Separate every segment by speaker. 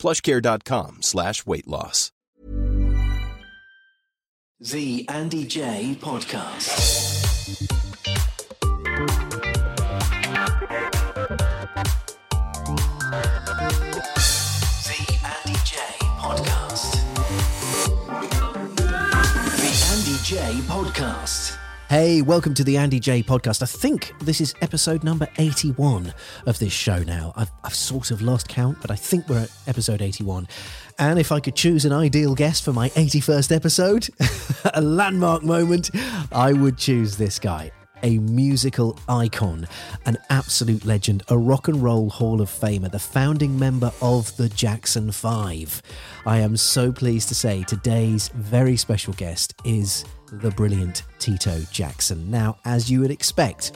Speaker 1: plushcare.com slash weight loss.
Speaker 2: The Andy Jaye Podcast. The Andy Jaye Podcast. The Andy Jaye Podcast.
Speaker 3: Hey, welcome to the Andy Jaye podcast. I think this is episode number 81 of this show now. I've, I've sort of lost count, but I think we're at episode 81. And if I could choose an ideal guest for my 81st episode, a landmark moment, I would choose this guy. A musical icon, an absolute legend, a rock and roll Hall of Famer, the founding member of the Jackson Five. I am so pleased to say today's very special guest is the brilliant Tito Jackson. Now, as you would expect,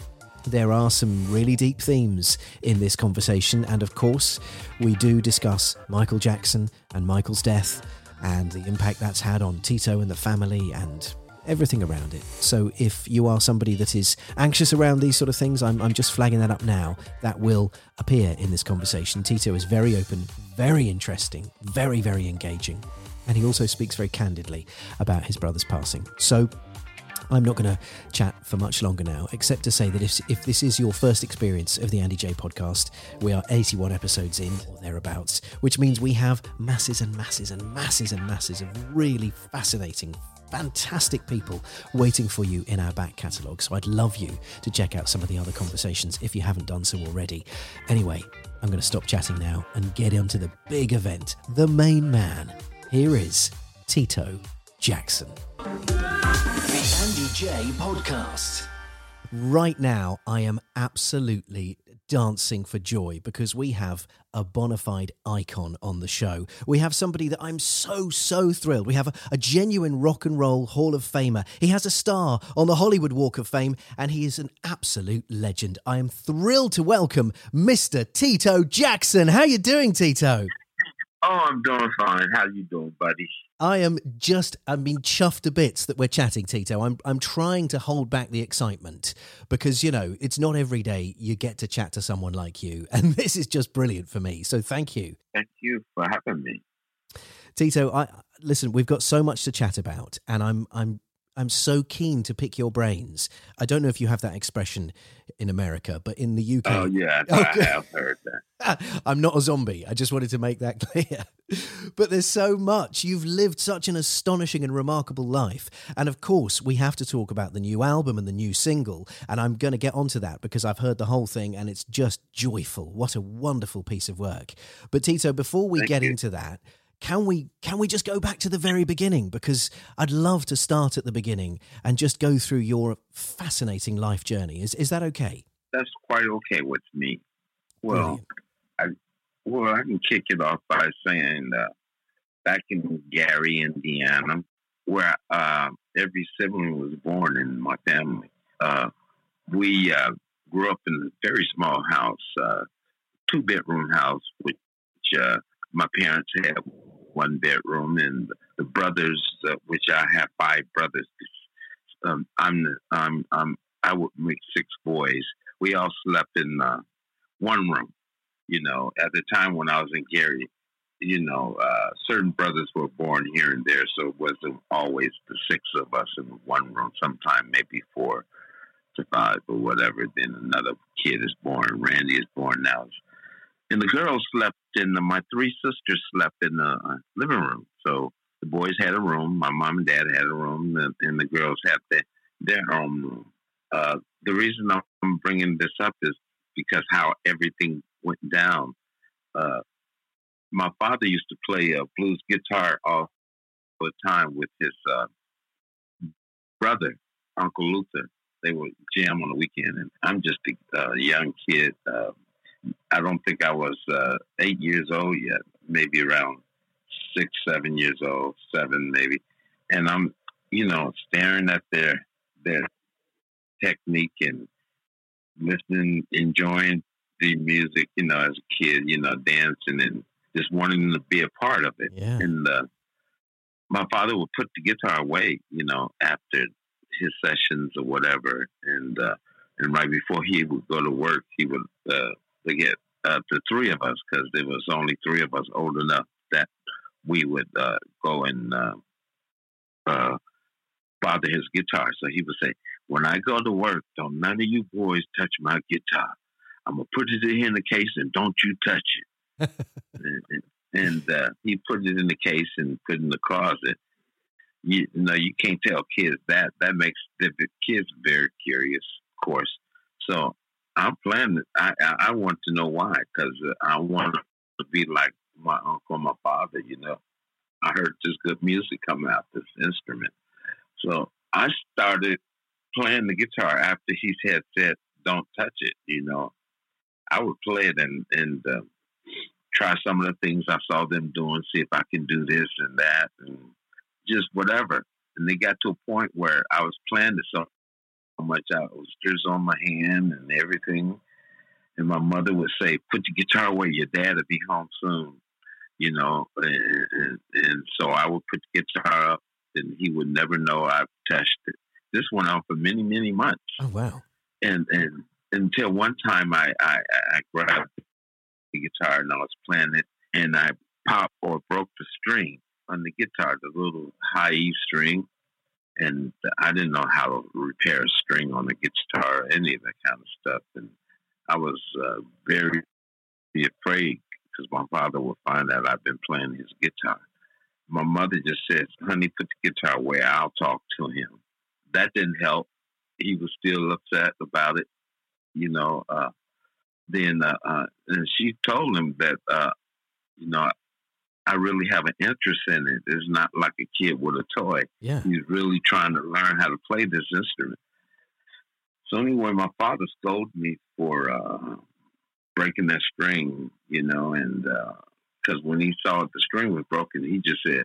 Speaker 3: there are some really deep themes in this conversation, and of course, we do discuss Michael Jackson and Michael's death and the impact that's had on Tito and the family and everything around it. So, if you are somebody that is anxious around these sort of things, I'm, I'm just flagging that up now. That will appear in this conversation. Tito is very open, very interesting, very, very engaging and he also speaks very candidly about his brother's passing. So I'm not going to chat for much longer now, except to say that if, if this is your first experience of the Andy Jaye podcast, we are 81 episodes in or thereabouts, which means we have masses and masses and masses and masses of really fascinating, fantastic people waiting for you in our back catalogue. So I'd love you to check out some of the other conversations if you haven't done so already. Anyway, I'm going to stop chatting now and get onto the big event, the main man. Here is Tito Jackson.
Speaker 2: The Andy Jaye Podcast.
Speaker 3: Right now, I am absolutely dancing for joy because we have a bona fide icon on the show. We have somebody that I'm so, so thrilled. We have a, a, genuine rock and roll Hall of Famer. He has a star on the Hollywood Walk of Fame, and he is an absolute legend. I am thrilled to welcome Mr. Tito Jackson. How you doing, Tito?
Speaker 4: Oh, I'm doing fine. How you doing, buddy?
Speaker 3: I am just, I mean, chuffed to bits that we're chatting, Tito. I'm, I'm trying to hold back the excitement because, you know, it's not every day you get to chat to someone like you. And this is just brilliant for me. So thank you.
Speaker 4: Thank you for having me.
Speaker 3: Tito, I listen, we've got so much to chat about and I'm, I'm I'm so keen to pick your brains. I don't know if you have that expression in America, but in the UK.
Speaker 4: Oh, yeah, I have heard that.
Speaker 3: I'm not a zombie. I just wanted to make that clear. but there's so much. You've lived such an astonishing and remarkable life. And of course, we have to talk about the new album and the new single. And I'm going to get onto that because I've heard the whole thing and it's just joyful. What a wonderful piece of work. But Tito, before we
Speaker 4: Thank
Speaker 3: get
Speaker 4: you.
Speaker 3: into that, can we can we just go back to the very beginning because I'd love to start at the beginning and just go through your fascinating life journey. Is is that okay?
Speaker 4: That's quite okay with me. Well, I well I can kick it off by saying uh, back in Gary, Indiana, where uh, every sibling was born in my family, uh, we uh, grew up in a very small house, uh, two bedroom house, which uh, my parents had one bedroom, and the brothers, uh, which I have five brothers. Um, I'm the I'm, I'm I would make six boys. We all slept in uh, one room. You know, at the time when I was in Gary, you know, uh, certain brothers were born here and there, so it wasn't always the six of us in one room. Sometime maybe four to five or whatever. Then another kid is born. Randy is born now. And the girls slept in the, my three sisters slept in the uh, living room. So the boys had a room, my mom and dad had a room, and, and the girls had the, their own room. Uh, the reason I'm bringing this up is because how everything went down. Uh, my father used to play a blues guitar all the time with his uh, brother, Uncle Luther. They would jam on the weekend, and I'm just a uh, young kid. I don't think I was uh, eight years old yet, maybe around six, seven years old, seven maybe, and I'm, you know, staring at their their technique and listening, enjoying the music, you know, as a kid, you know, dancing and just wanting to be a part of it.
Speaker 3: Yeah.
Speaker 4: And uh, my father would put the guitar away, you know, after his sessions or whatever, and uh, and right before he would go to work, he would uh, get uh, the three of us because there was only three of us old enough that we would uh, go and uh, uh, bother his guitar. So he would say, "When I go to work, don't none of you boys touch my guitar. I'm gonna put it in the case and don't you touch it." and and uh, he put it in the case and put it in the closet. You, you know, you can't tell kids that. That makes the kids very curious, of course. So I'm planning. I I, want to know why because uh, I want to be like my uncle, my father. You know, I heard this good music come out this instrument, so I started playing the guitar after he had said, "Don't touch it." You know, I would play it and and uh, try some of the things I saw them doing, see if I can do this and that, and just whatever. And they got to a point where I was playing it so much I was just on my hand and everything. And my mother would say, "Put the guitar away. Your dad will be home soon." You know, and, and, and so I would put the guitar up, and he would never know I've touched it. This went on for many, many months.
Speaker 3: Oh wow!
Speaker 4: And and until one time I I, I grabbed the guitar and I was playing it, and I popped or broke the string on the guitar, the little high E string, and I didn't know how to repair a string on a guitar, or any of that kind of stuff, and I was uh, very afraid because my father would find out I've been playing his guitar. My mother just says, "Honey, put the guitar away. I'll talk to him." That didn't help. He was still upset about it, you know. Uh, then uh, uh, and she told him that uh, you know I really have an interest in it. It's not like a kid with a toy.
Speaker 3: Yeah.
Speaker 4: He's really trying to learn how to play this instrument. So anyway, my father scolded me for uh, breaking that string, you know, and because when he saw that the string was broken, he just said,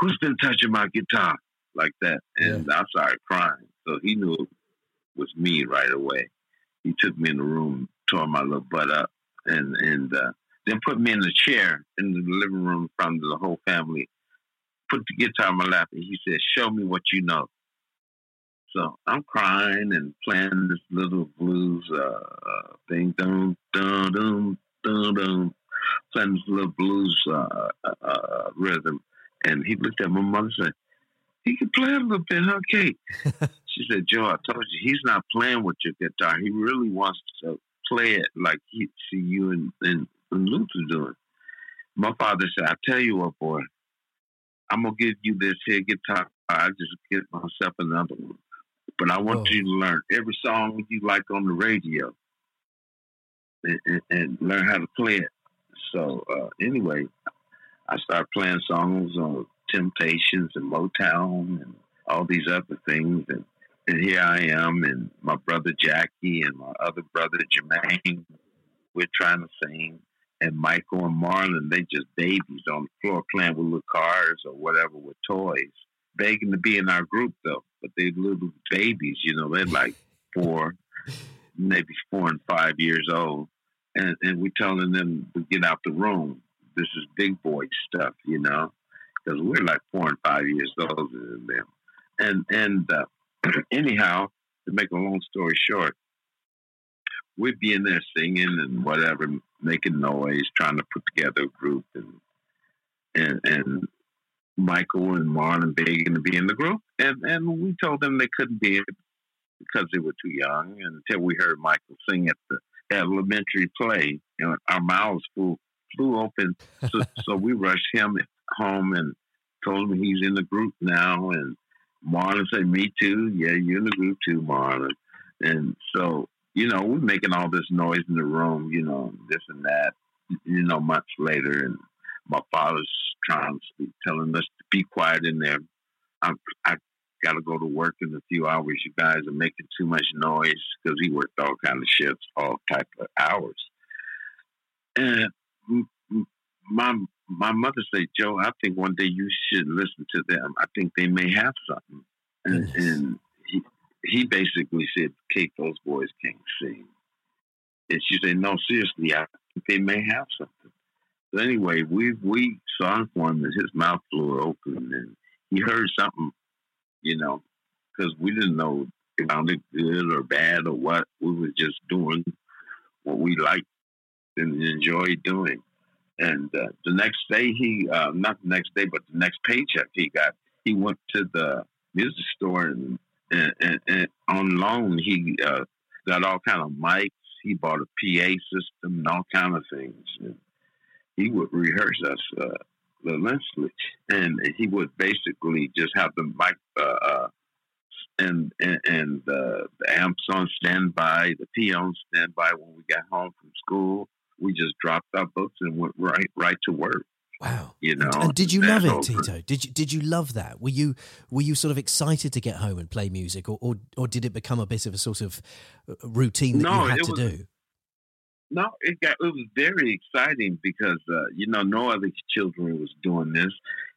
Speaker 4: "Who's been touching my guitar?" like that, and I started crying. So he knew it was me right away. He took me in the room, tore my little butt up, and and uh, then put me in the chair in the living room in front of the whole family. Put the guitar in my lap, and he said, "Show me what you know." So I'm crying and playing this little blues uh, uh, thing, dum dum dum dum dum, playing this little blues uh, uh, rhythm. And he looked at my mother and said, "He can play a little bit, huh, Kate?" she said, "Joe, I told you he's not playing with your guitar. He really wants to play it like he see you and, and Luther doing." My father said, "I tell you what, boy, I'm gonna give you this here guitar. I just get myself another one." but I want
Speaker 3: Oh.
Speaker 4: you to learn every song you like on the radio and, and, and learn how to play it. So uh, anyway, I started playing songs on Temptations and Motown and all these other things, and and here I am, and my brother Jackie and my other brother Jermaine, we're trying to sing. And Michael and Marlon, they just babies on the floor playing with little cars or whatever with toys begging to be in our group though, but they little babies, you know, they're like four, maybe four and five years old, and and we're telling them to get out the room. This is big boy stuff, you know, because we're like four and five years older than them. And and uh, anyhow, to make a long story short, we'd be in there singing and whatever, making noise, trying to put together a group, and and and Michael and Marlon begging to be in the group, and and we told them they couldn't be because they were too young. Until we heard Michael sing at the elementary play, you know, our mouths flew flew open. So, so we rushed him home and told him he's in the group now. And Marlon said, "Me too. Yeah, you're in the group too, Marlon." And so you know, we're making all this noise in the room, you know, this and that. You know, months later, and my father's trying to speak, telling us to be quiet in there. I, I got to go to work in a few hours. You guys are making too much noise because he worked all kind of shifts, all type of hours. And my my mother said, Joe, I think one day you should listen to them. I think they may have something. And,
Speaker 3: Goodness.
Speaker 4: and he, basically said, Kate, those boys can't sing. And she said, no, seriously, I think they may have something. So anyway, we we sung one and his mouth flew open and he heard something, you know, because we didn't know if it sounded good or bad or what. We were just doing what we liked and enjoyed doing. And uh, the next day, he uh, not the next day, but the next paycheck he got, he went to the music store and, and, and, on loan he uh, got all kind of mics. He bought a PA system and all kind of things. And he would rehearse us uh, relentlessly, and he would basically just have the mic uh, uh, and and, and uh, the amps on standby, the PA on standby when we got home from school we just dropped our books and went right right to work.
Speaker 3: Wow.
Speaker 4: You know.
Speaker 3: And, and did you love it,
Speaker 4: over.
Speaker 3: Tito? Did you did you love that? Were you were you sort of excited to get home and play music, or or, or did it become a bit of a sort of uh, routine that
Speaker 4: No,
Speaker 3: you had to
Speaker 4: was-
Speaker 3: do?
Speaker 4: No, it got it was very exciting because uh, you know no other children was doing this,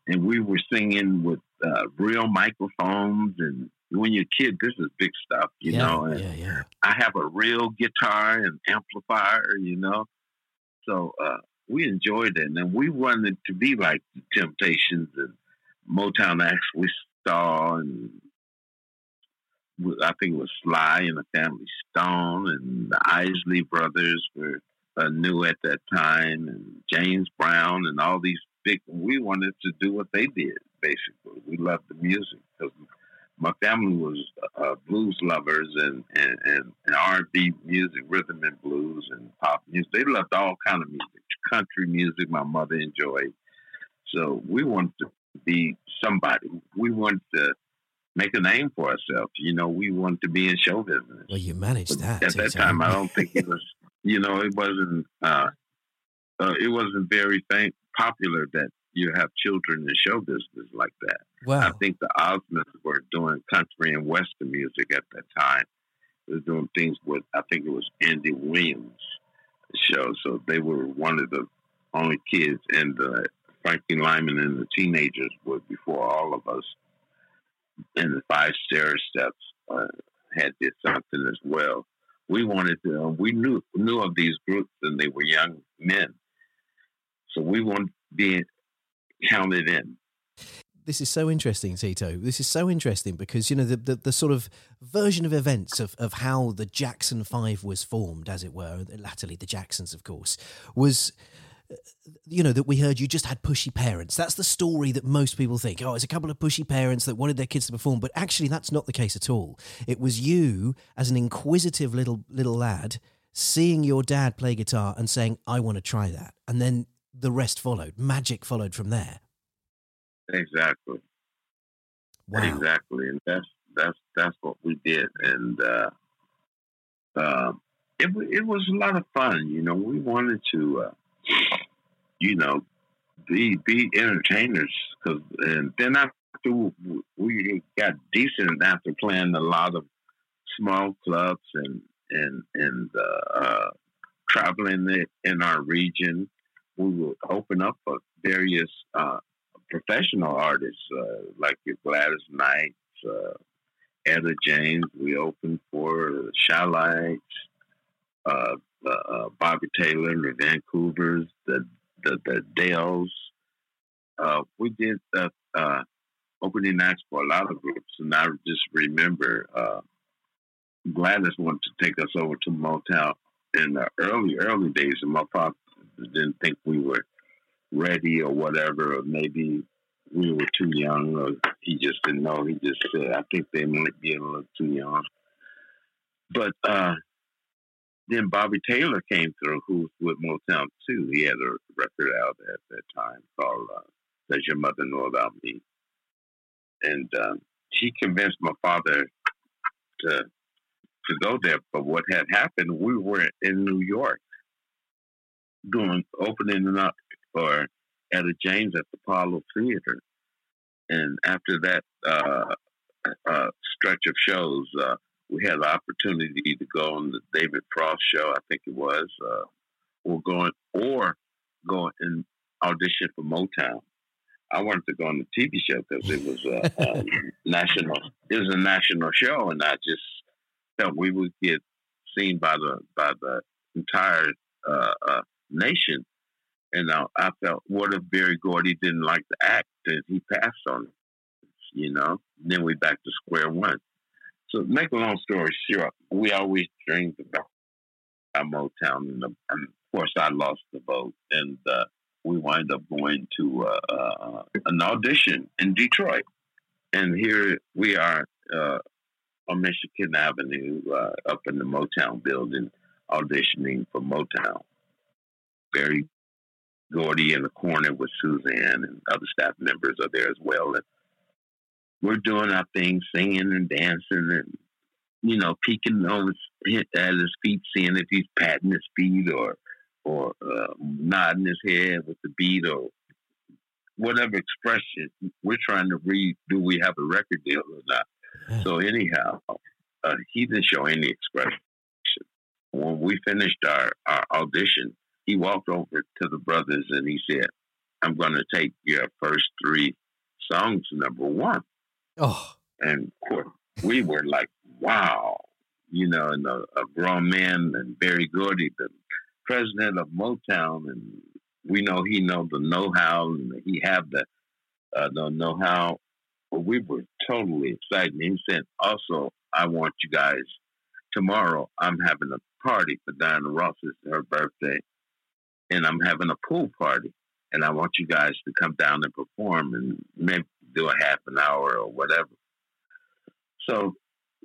Speaker 4: and we were singing with uh, real microphones. And when you're a kid, this is big stuff, you
Speaker 3: yeah,
Speaker 4: know. And
Speaker 3: yeah, yeah.
Speaker 4: I have a real guitar and amplifier, you know. So uh, we enjoyed it, and we wanted to be like the Temptations and Motown actually saw, and I think it was Sly and the Family Stone, and the Isley Brothers were uh, new at that time, and James Brown, and all these big. We wanted to do what they did. Basically, we loved the music because my family was uh, blues lovers and and, and, and R&B music, rhythm and blues and pop music. They loved all kind of music, country music. My mother enjoyed, so we wanted to be somebody. We wanted to make a name for ourselves. You know, we wanted to be in show business.
Speaker 3: Well, you managed that.
Speaker 4: At that time, I don't think it was. You know, it wasn't. Uh, uh, it wasn't very fam- popular that you have children in show business like that. I think the Osmonds were doing country and western music at that time. They were doing things with, I think it was Andy Williams' show. So they were one of the only kids, and uh, Frankie Lymon and the teenagers were before all of us. And the Five Stair Steps uh, had did something as well. We wanted to. Uh, we knew knew of these groups, and they were young men. So we wanted to be counted in.
Speaker 3: This is so interesting, Tito. This is so interesting because you know the, the, the sort of version of events of, of how the Jackson Five was formed, as it were, latterly the Jacksons, of course, was uh, you know that we heard you just had pushy parents. That's the story that most people think. Oh, it's a couple of pushy parents that wanted their kids to perform, but actually that's not the case at all. It was you as an inquisitive little little lad seeing your dad play guitar and saying, "I want to try that," and then the rest followed. Magic followed from there.
Speaker 4: Exactly.
Speaker 3: Wow.
Speaker 4: Exactly, and that's that's that's what we did, and uh, um, it it was a lot of fun. You know, we wanted to, uh, you know, be be entertainers, cause, and then after we got decent after playing a lot of small clubs and and and uh, uh, traveling in our region, we would open up for various uh, professional artists uh, like Gladys Knight, uh, Etta James. We opened for Chi-Lites, uh, uh, uh, Bobby Taylor, the Vancouvers, the the, the Dales. Uh, we did uh, uh, opening acts for a lot of groups, and I just remember uh, Gladys wanted to take us over to Motown in the early early days, and my father didn't think we were ready or whatever, or maybe we were too young, or he just didn't know. He just said, "I think they might be a little too young." But uh, then Bobby Taylor came through, who was with Motown too. He had a record out at that time called uh, "Does Your Mother Know About Me?" And um, he convinced my father to to go there. But what had happened, we were in New York doing opening up for Etta James at the Apollo Theater. And after that uh, uh, stretch of shows, uh, we had the opportunity to go on the David Frost show, I think it was, uh, or going or go and audition for Motown. I wanted to go on the TV show because it was a, a national. It was a national show, and I just felt we would get seen by the by the entire uh, uh, nation. And I, I felt, what if Berry Gordy didn't like the act and he passed on it? You know, and then we back to square one. So, make a long story short, we always dreamed about our Motown, and, the, and of course, I lost the vote, and uh, we wind up going to uh, uh, an audition in Detroit, and here we are uh, on Michigan Avenue, uh, up in the Motown building, auditioning for Motown. Berry Gordy in the corner with Suzanne and other staff members are there as well, and we're doing our thing, singing and dancing, and you know, peeking over his, at his feet, seeing if he's patting his feet or or uh, nodding his head with the beat or whatever expression we're trying to read. Do we have a record deal or not? So anyhow, uh, he didn't show any expression. When we finished our, our audition, he walked over to the brothers and he said, "I'm going to take your first three songs number one."
Speaker 3: Oh,
Speaker 4: and we were like, "Wow!" You know, and a, a grown man and Berry Gordy, the president of Motown, and we know he know the know-how and he have the uh, the know-how. But we were totally excited. And he said, "Also, I want you guys tomorrow. I'm having a party for Diana Ross. It's her birthday, and I'm having a pool party, and I want you guys to come down and perform and maybe do a half an hour or whatever." So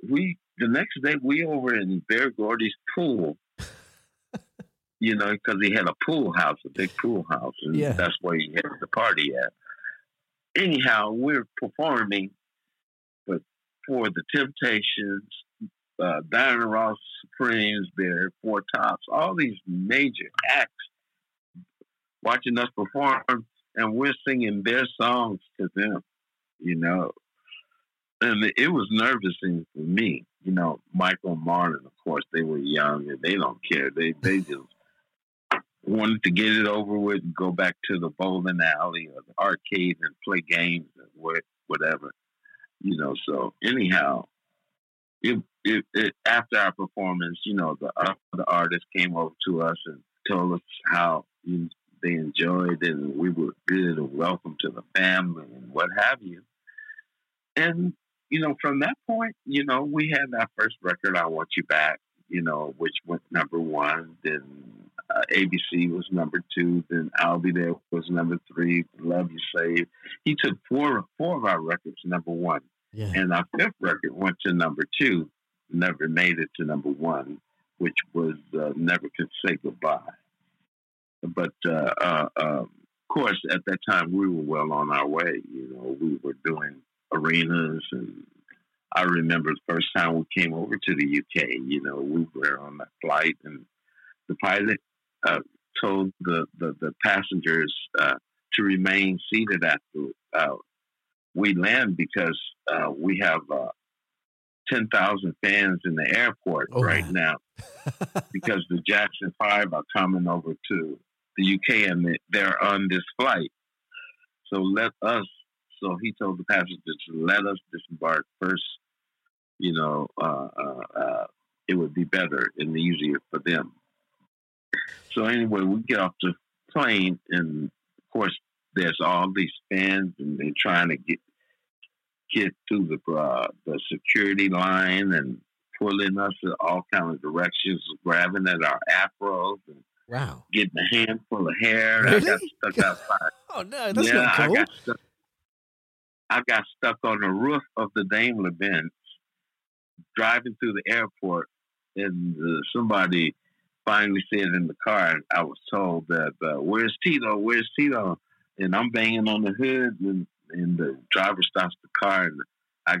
Speaker 4: we the next day we over in Berry Gordy's pool you know, because he had a pool house, a big pool house, and
Speaker 3: Yeah.
Speaker 4: that's where he had the party at. Anyhow, we're performing, but for the Temptations, uh, Diana Ross Supremes, there, Four Tops, all these major acts watching us perform, and we're singing their songs to them, you know. And it was nervousing for me, you know. Michael Marlon, of course, they were young and they don't care. They they just wanted to get it over with and go back to the bowling alley or the arcade and play games and what whatever, you know. So anyhow, it, it, it after our performance, you know, the other artists came over to us and told us how you they enjoyed it and we were good and welcome to the family and what have you. And you know, from that point, you know, we had our first record, "I Want You Back," you know, which went number one. Then uh, ABC was number two. Then I'll Be There was number three. Love You Save. He took four four of our records number one,
Speaker 3: yeah.
Speaker 4: and our fifth record went to number two. Never made it to number one, which was uh, Never Could Say Goodbye. But uh, uh, um, of course, at that time, we were well on our way. You know, we were doing arenas and I remember the first time we came over to the UK, you know, we were on a flight and the pilot uh, told the, the, the passengers uh, to remain seated after uh, we land because uh, we have uh, 10,000 fans in the airport
Speaker 3: Oh,
Speaker 4: right
Speaker 3: wow.
Speaker 4: now because the Jackson 5 are coming over to the UK and they- they're on this flight. So let us, so he told the passengers, let us disembark first. You know, uh, uh, uh, it would be better and easier for them. So anyway, we get off the plane, and of course, there's all these fans, and they're trying to get get through the uh, the security line and pulling us in all kind of directions, grabbing at our afros and
Speaker 3: wow.
Speaker 4: getting a handful of hair. I got
Speaker 3: Really?
Speaker 4: stuck outside.
Speaker 3: Oh no, that's
Speaker 4: yeah,
Speaker 3: not cool.
Speaker 4: I got stuck. I got stuck on the roof of the Daimler Benz driving through the airport, and uh, somebody finally said in the car, and I was told that, uh, "Where's Tito? Where's Tito?" And I'm banging on the hood, and, and the driver stops the car, and I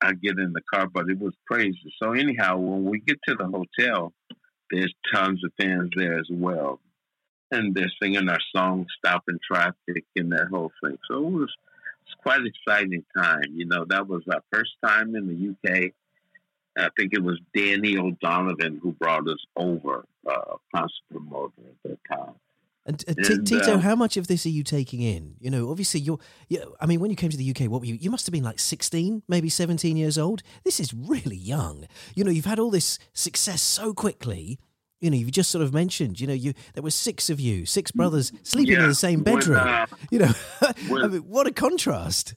Speaker 4: I get in the car, but it was crazy. So anyhow, when we get to the hotel, there's tons of fans there as well and they're singing our song "Stopping Traffic" and that whole thing. So it was it's quite an exciting time. You know, that was our first time in the UK. I think it was Danny O'Donovan who brought us over, uh, concert promoter at that time.
Speaker 3: And, uh, T- Tito,
Speaker 4: uh,
Speaker 3: how much of this are you taking in? You know, obviously you're. You, I mean, when you came to the UK, what were you? You must have been like sixteen, maybe seventeen years old. This is really young. You know, you've had all this success so quickly. You know, you've just sort of mentioned. You know, you there were six of you, six brothers sleeping in the same
Speaker 4: when,
Speaker 3: bedroom.
Speaker 4: uh,
Speaker 3: you know, I mean, what a contrast.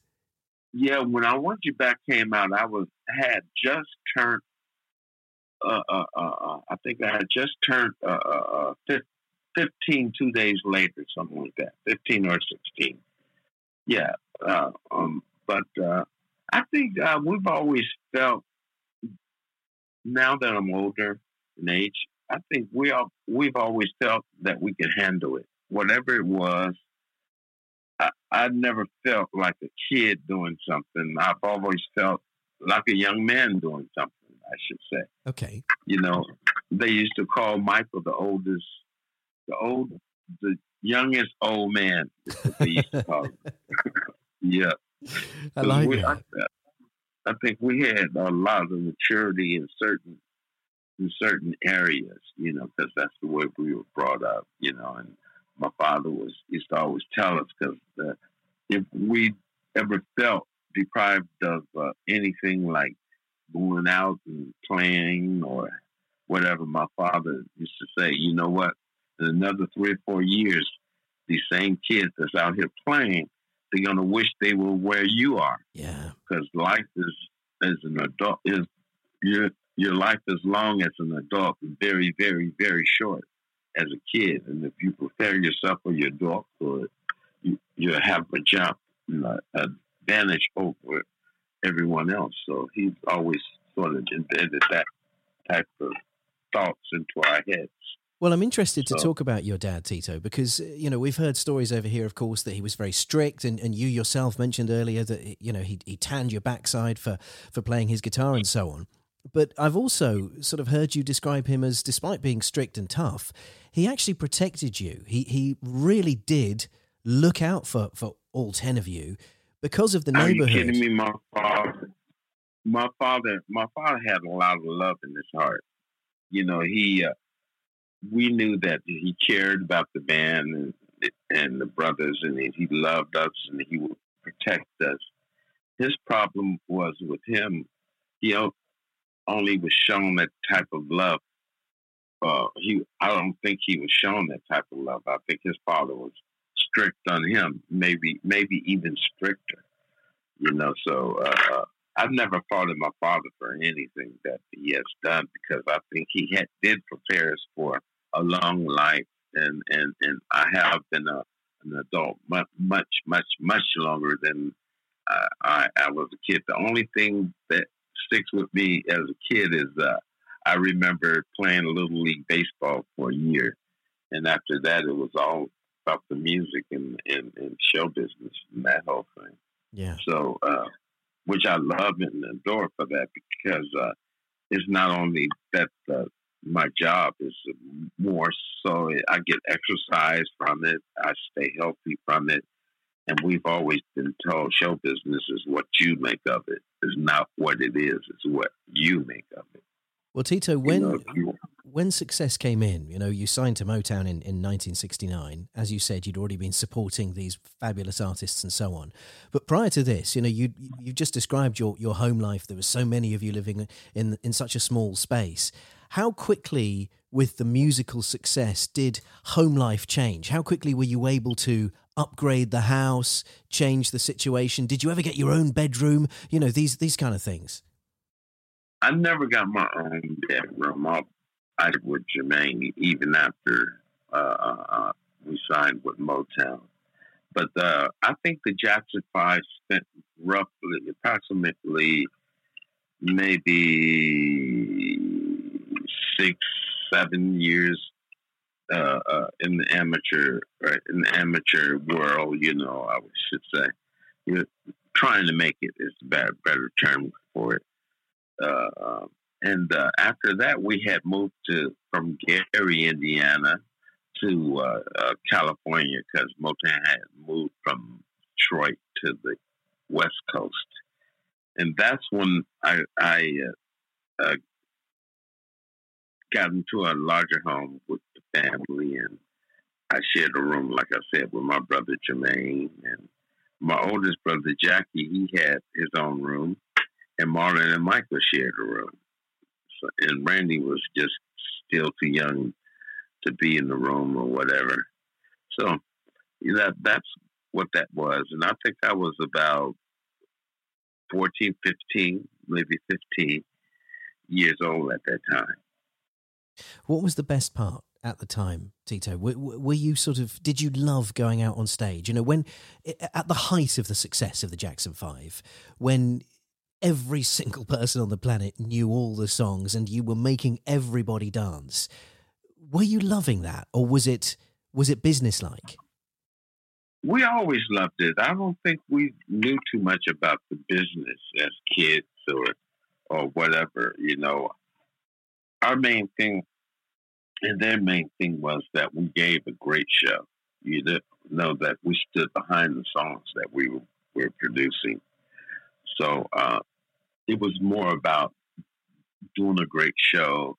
Speaker 4: Yeah, when I Want You Back came out, I was had just turned. Uh, uh, uh, uh, I think I had just turned uh, uh, uh, fif- 15 two days later, something like that, 15 or 16. Yeah, uh, um, but uh, I think uh, we've always felt. Now that I'm older in age, I think we all we've always felt that we could handle it, whatever it was. I, I never felt like a kid doing something. I've always felt like a young man doing something, I should say.
Speaker 3: Okay.
Speaker 4: You know, they used to call Michael the oldest, the old, the youngest old man. is what they used to call him. yeah.
Speaker 3: I like
Speaker 4: we,
Speaker 3: that.
Speaker 4: I, I think we had a lot of maturity in certain in certain areas, you know, because that's the way we were brought up, you know. And my father was used to always tell us because uh, if we ever felt deprived of uh, anything like going out and playing or whatever, my father used to say, you know what? In another three or four years, these same kids that's out here playing, they're gonna wish they were where you are.
Speaker 3: Yeah.
Speaker 4: because life is as an adult is your your life is long as an adult and very very very short as a kid. And if you prepare yourself for your adulthood you you have a jump you know, advantage over everyone else. So he's always sort of embedded that type of thoughts into our heads
Speaker 3: Well, I'm interested to
Speaker 4: So-
Speaker 3: talk about your dad, Tito, because, uh, you know, we've heard stories over here, of course, that he was very strict. And, and you yourself mentioned earlier that, you know, he, he tanned your backside for, for playing his guitar and so on. But I've also sort of heard you describe him as, despite being strict and tough, he actually protected you. He, he really did look out for, for all 10 of you because of the
Speaker 4: Are you
Speaker 3: neighborhood.
Speaker 4: kidding me? My father, my father, my father had a lot of love in his heart. You know, he, uh, we knew that he cared about the band and, and the brothers, and he, loved us, and he would protect us. His problem was with him; he only was shown that type of love. Uh, he, I don't think he was shown that type of love. I think his father was strict on him, maybe, maybe even stricter you know. So uh, I've never faulted my father for anything that he has done because I think he had, did prepare us for a long life, and and and I have been a, an adult much much much much longer than uh, I, I was a kid. The only thing that sticks with me as a kid is uh, I remember playing little league baseball for a year, and after that it was all about the music and, and, and show business and that whole thing.
Speaker 3: Yeah.
Speaker 4: So, uh, which I love and adore for that because uh, it's not only that uh, my job is more so I get exercise from it, I stay healthy from it, and we've always been told show business is what you make of it. it, is not what it is, it's what you make of it.
Speaker 3: Well, Tito,
Speaker 4: You
Speaker 3: when
Speaker 4: know,
Speaker 3: when success came in, you know, you signed to Motown in, in 1969. As you said, you'd already been supporting these fabulous artists and so on. But prior to this, you know, you you just described your, your home life. There were so many of you living in in such a small space. How quickly, with the musical success, did home life change? How quickly were you able to upgrade the house, change the situation? Did you ever get your own bedroom? You know, these these kind of things.
Speaker 4: I never got my own bedroom. I, I with Jermaine even after uh, uh, uh, we signed with Motown. But uh, I think the Jackson Five spent roughly, approximately, maybe six, seven years uh, uh, in the amateur, right, in the amateur world. You know, I should say, you know, trying to make it is a better, better term for it. Uh, um, and uh, after that, we had moved to from Gary, Indiana, to uh, uh, California because Motown had moved from Detroit to the West Coast, and that's when I, I got into a larger home with the family, and I shared a room, like I said, with my brother Jermaine and my oldest brother Jackie. He had his own room, and Marlon and Michael shared a room. So, and Randy was just still too young to be in the room or whatever. So that that's what that was. And I think I was about 14, 15, maybe 15 years old at that time.
Speaker 3: What was the best part at the time, Tito? Were, were, you sort of, did you love going out on stage? You know, when, at the height of the success of the Jackson Five, when every single person on the planet knew all the songs and you were making everybody dance, were you loving that or was it, was it businesslike?
Speaker 4: We always loved it. I don't think we knew too much about the business as kids or or whatever. You know, our main thing and their main thing was that we gave a great show. You know that we stood behind the songs that we were, producing. So uh, it was more about doing a great show,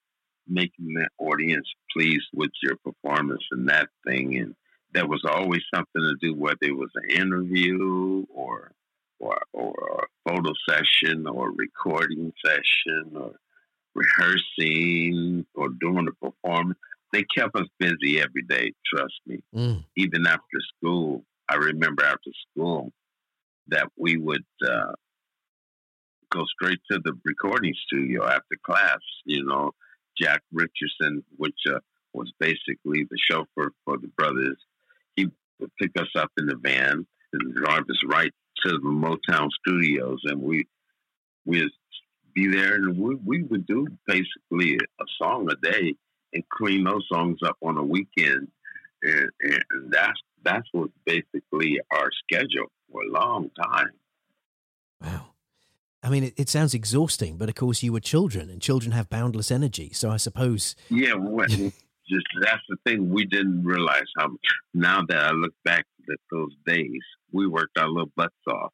Speaker 4: making the audience pleased with your performance and that thing. And there was always something to do, whether it was an interview or or, or a photo session or a recording session or rehearsing or doing a performance. They kept us busy every day, trust me. Mm. Even after school, I remember after school that we would uh, go straight to the recording studio after class. You know, Jack Richardson, which uh, was basically the chauffeur for the brothers, he would pick us up in the van and drive us right to the Motown studios, and we we'd be there, and we we would do basically a song a day and clean those songs up on a weekend, and, and that's that's what basically our schedule for a long time.
Speaker 3: Wow. I mean, it, it, sounds exhausting, but of course you were children, and children have boundless energy. So I suppose.
Speaker 4: Yeah, well, just that's the thing we didn't realize how. Much. Now that I look back at those days, we worked our little butts off,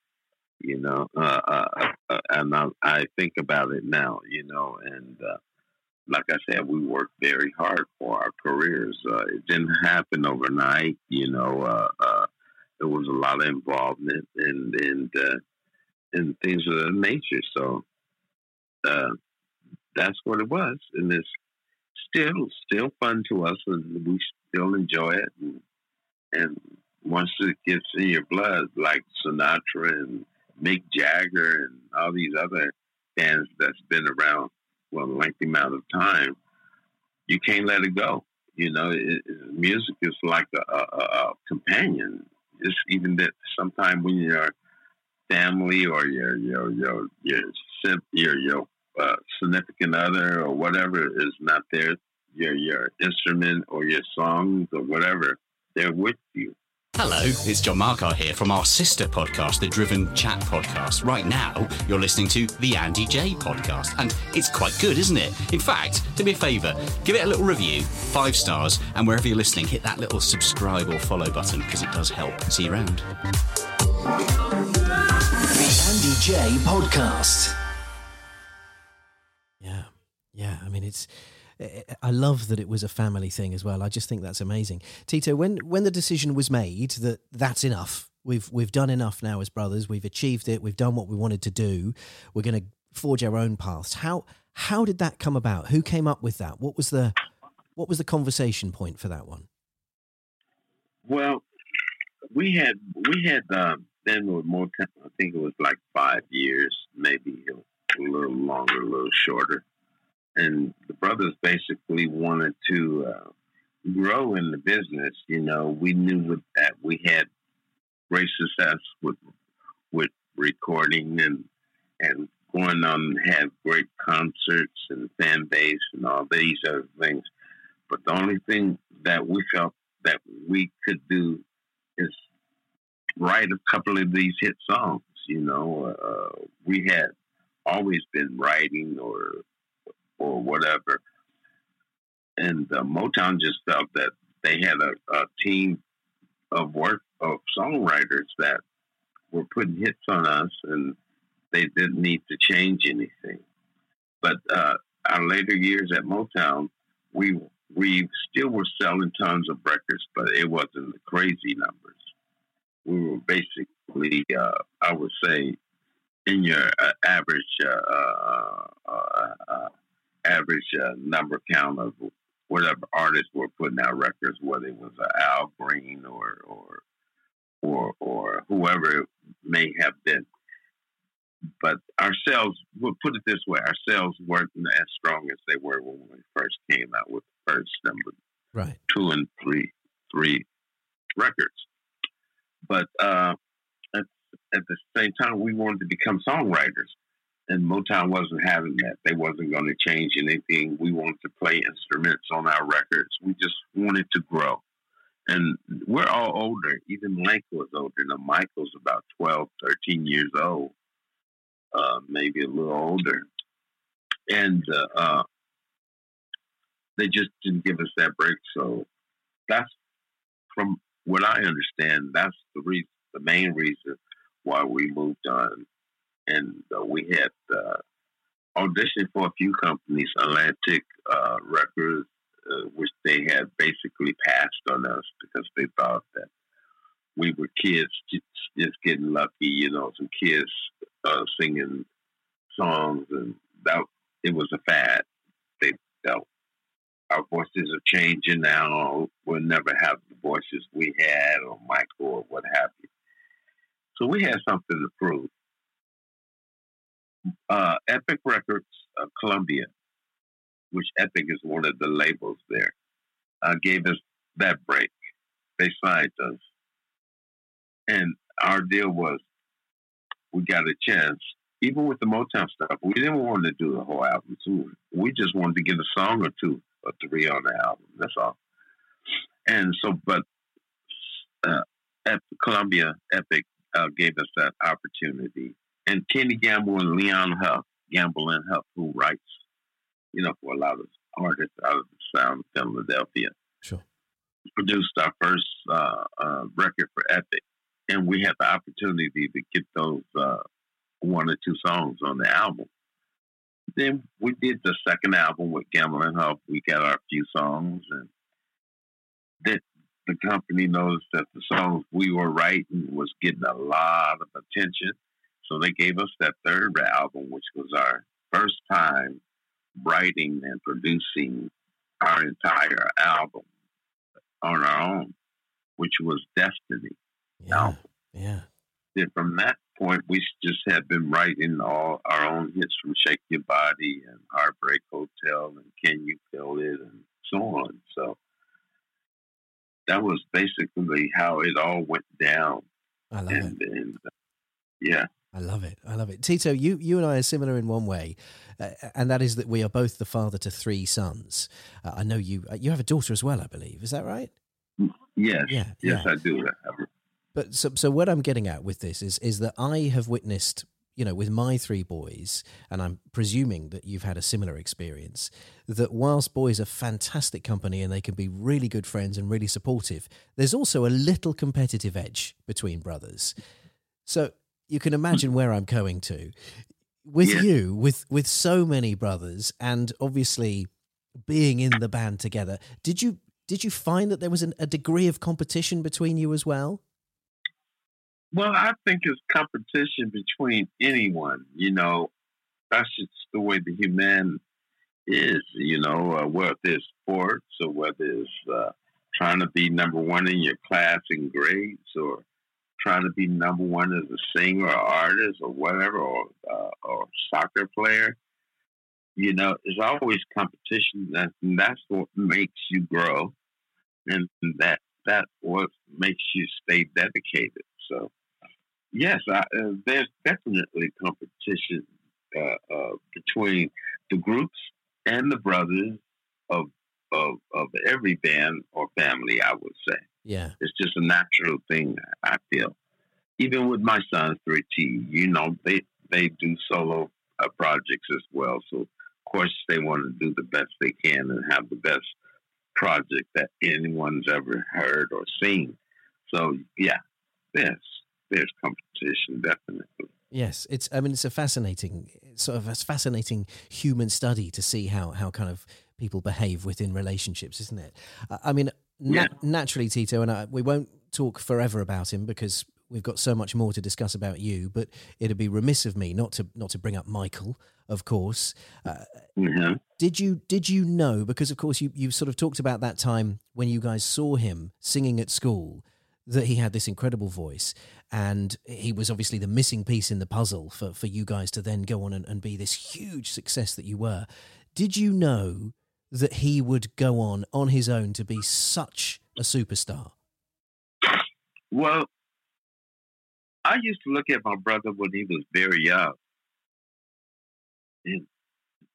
Speaker 4: you know. Uh, uh, uh, and I, I, think about it now, you know, and uh, like I said, we worked very hard for our careers. Uh, it didn't happen overnight, you know. Uh, there was a lot of involvement and and and things of that nature. So that's what it was, and it's still still fun to us, and we still enjoy it. And, and once it gets in your blood, like Sinatra and Mick Jagger and all these other bands that's been around for a lengthy amount of time, you can't let it go. You know, it, it, music is like a, a, a companion. It's even that sometimes when your family or your your your your your, your uh, significant other or whatever is not there, your your instrument or your songs or whatever, they're with you.
Speaker 5: Hello, it's John Markar here from our sister podcast, the Driven Chat Podcast. Right now, you're listening to the Andy Jaye Podcast, and it's quite good, isn't it? In fact, do me a favour, give it a little review, five stars, and wherever you're listening, hit that little subscribe or follow button because it does help. See you around.
Speaker 2: The Andy Jaye Podcast.
Speaker 3: Yeah, yeah. I mean, it's I love that it was a family thing as well. I just think that's amazing. Tito, when when the decision was made that that's enough, we've we've done enough now as brothers. We've achieved it. We've done what we wanted to do. We're going to forge our own paths. How how did that come about? Who came up with that? What was the what was the conversation point for that one?
Speaker 4: Well, we had we had um, then with more time. I think it was like five years, maybe a little longer, a little shorter and the brothers basically wanted to uh, grow in the business. You know, we knew that we had great success with with recording and and going on and have great concerts and fan base and all these other things. But the only thing that we felt that we could do is write a couple of these hit songs. You know, uh, we had always been writing or or whatever. And uh, Motown just felt that they had a, a team of work of songwriters that were putting hits on us, and they didn't need to change anything. But uh, our later years at Motown, we we still were selling tons of records, but it wasn't the crazy numbers. We were basically, uh, I would say, in your uh, average uh, uh, uh, uh average number count of whatever artists were putting out records, whether it was Al Green or or or or whoever it may have been. But ourselves, we'll put it this way, ourselves weren't as strong as they were when we first came out with the first number
Speaker 3: right.
Speaker 4: two and three three records. But uh, at, at the same time, we wanted to become songwriters and Motown wasn't having that. They wasn't going to change anything. We wanted to play instruments on our records. We just wanted to grow. And we're all older. Even Mike was older. Now, Michael's about 12, 13 years old, uh, maybe a little older. And uh, uh, they just didn't give us that break. So that's, from what I understand, that's the reason, the main reason why we moved on and uh, we had uh, auditioned for a few companies, Atlantic uh, Records, uh, which they had basically passed on us because they thought that we were kids just, just getting lucky, you know, some kids uh, singing songs, and that it was a fad. They felt our voices are changing now. We'll never have the voices we had, or Michael, or what have you. So we had something to prove uh, Epic Records, uh, Columbia, which Epic is one of the labels there, uh, gave us that break. They signed us. And our deal was we got a chance. Even with the Motown stuff, we didn't want to do the whole album too. We just wanted to get a song or two or three on the album. That's all. And so, but uh, Columbia Epic uh, gave us that opportunity and Kenny Gamble and Leon Huff, Gamble and Huff, who writes, you know, for a lot of artists out of the sound of Philadelphia.
Speaker 3: Sure.
Speaker 4: Produced our first uh, uh, record for Epic, and we had the opportunity to get those uh, one or two songs on the album. Then we did the second album with Gamble and Huff. We got our few songs, and that the company noticed that the songs we were writing was getting a lot of attention so they gave us that third album, which was our first time writing and producing our entire album on our own, which was Destiny.
Speaker 3: Yeah. Album. Yeah.
Speaker 4: Then from that point, we just had been writing all our own hits from Shake Your Body and Heartbreak Hotel and Can You Feel It and so on. So that was basically how it all went down.
Speaker 3: I love and, it. And, uh,
Speaker 4: yeah.
Speaker 3: I love it. I love it. Tito, you, you and I are similar in one way, uh, and that is that we are both the father to three sons. Uh, I know you uh, you have a daughter as well, I believe. Is that right?
Speaker 4: Yes. Yeah. Yes, yeah. I do.
Speaker 3: But so, so what I'm getting at with this is is that I have witnessed, you know, with my three boys, and I'm presuming that you've had a similar experience, that whilst boys are fantastic company and they can be really good friends and really supportive, there's also a little competitive edge between brothers. So you can imagine where I'm going to. With yeah. you, with with so many brothers, and obviously being in the band together, did you did you find that there was an, a degree of competition between you as well?
Speaker 4: Well, I think it's competition between anyone. You know, that's just the way the human is. You know, uh, whether it's sports or whether it's uh, trying to be number one in your class in grades or trying to be number one as a singer or artist or whatever or uh, or soccer player. You know, there's always competition, that, and that's what makes you grow, and that that what makes you stay dedicated. So, yes, I, uh, there's definitely competition uh, uh, between the groups and the brothers of of of every band or family. I would say.
Speaker 3: Yeah.
Speaker 4: It's just a natural thing, I feel. Even with my sons, 3T, you know, they, they do solo uh, projects as well. So, of course, they want to do the best they can and have the best project that anyone's ever heard or seen. So, yeah, there's, there's competition, definitely.
Speaker 3: Yes, it's. I mean, it's a fascinating sort of a fascinating human study to see how how kind of people behave within relationships, isn't it? I mean, na- yeah. naturally, Tito, and I, we won't talk forever about him because we've got so much more to discuss about you. But it'd be remiss of me not to not to bring up Michael, of course. Uh, mm-hmm. Did you did you know? Because of course you you sort of talked about that time when you guys saw him singing at school that he had this incredible voice and he was obviously the missing piece in the puzzle for, for you guys to then go on and, and be this huge success that you were. Did you know that he would go on on his own to be such a superstar?
Speaker 4: Well, I used to look at my brother when he was very young and,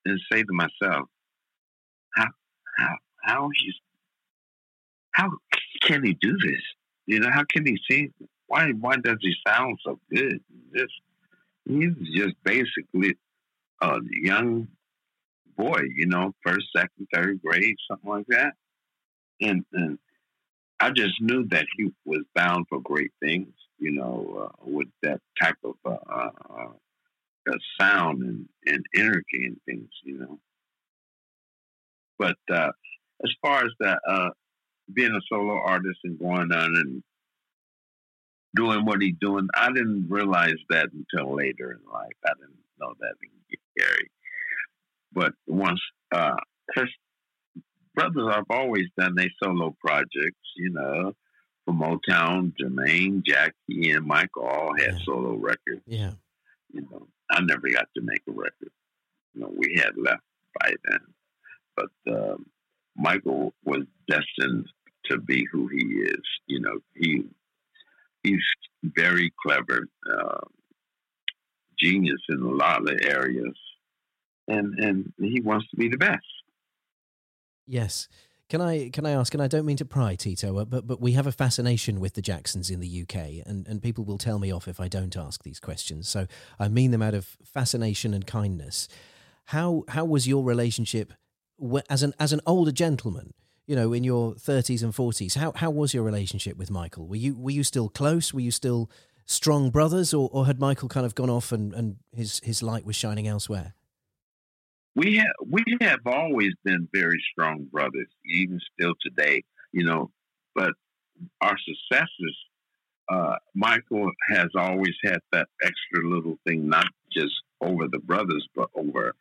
Speaker 4: and say to myself, how, how, how he's, how can he do this? You know, how can he sing? Why, why does he sound so good? Just, he's just basically a young boy, you know, first, second, third grade, something like that. And, and I just knew that he was bound for great things, you know, uh, with that type of uh, uh, uh, sound and, and energy and things, you know. But uh, as far as the uh, being a solo artist and going on and doing what he's doing, I didn't realize that until later in life. I didn't know that in Gary. But once, uh, cause brothers have always done their solo projects, you know, for Motown, Jermaine, Jackie, and Michael all had yeah. solo records.
Speaker 3: Yeah.
Speaker 4: You know, I never got to make a record. You know, we had left by then. But um, Michael was destined to be who he is. You know, he he's very clever, uh, genius in a lot of areas, and and he wants to be the best.
Speaker 3: Yes. Can I can I ask? And I don't mean to pry, Tito, uh, but but we have a fascination with the Jacksons in the UK, and, and people will tell me off if I don't ask these questions. So I mean them out of fascination and kindness. How how was your relationship as an as an older gentleman? You know, in your thirties and forties, how how was your relationship with Michael? Were you were you still close? Were you still strong brothers, or, or had Michael kind of gone off and, and his his light was shining elsewhere?
Speaker 4: We have we have always been very strong brothers, even still today. You know, but our successes, uh, Michael has always had that extra little thing, not just over the brothers, but over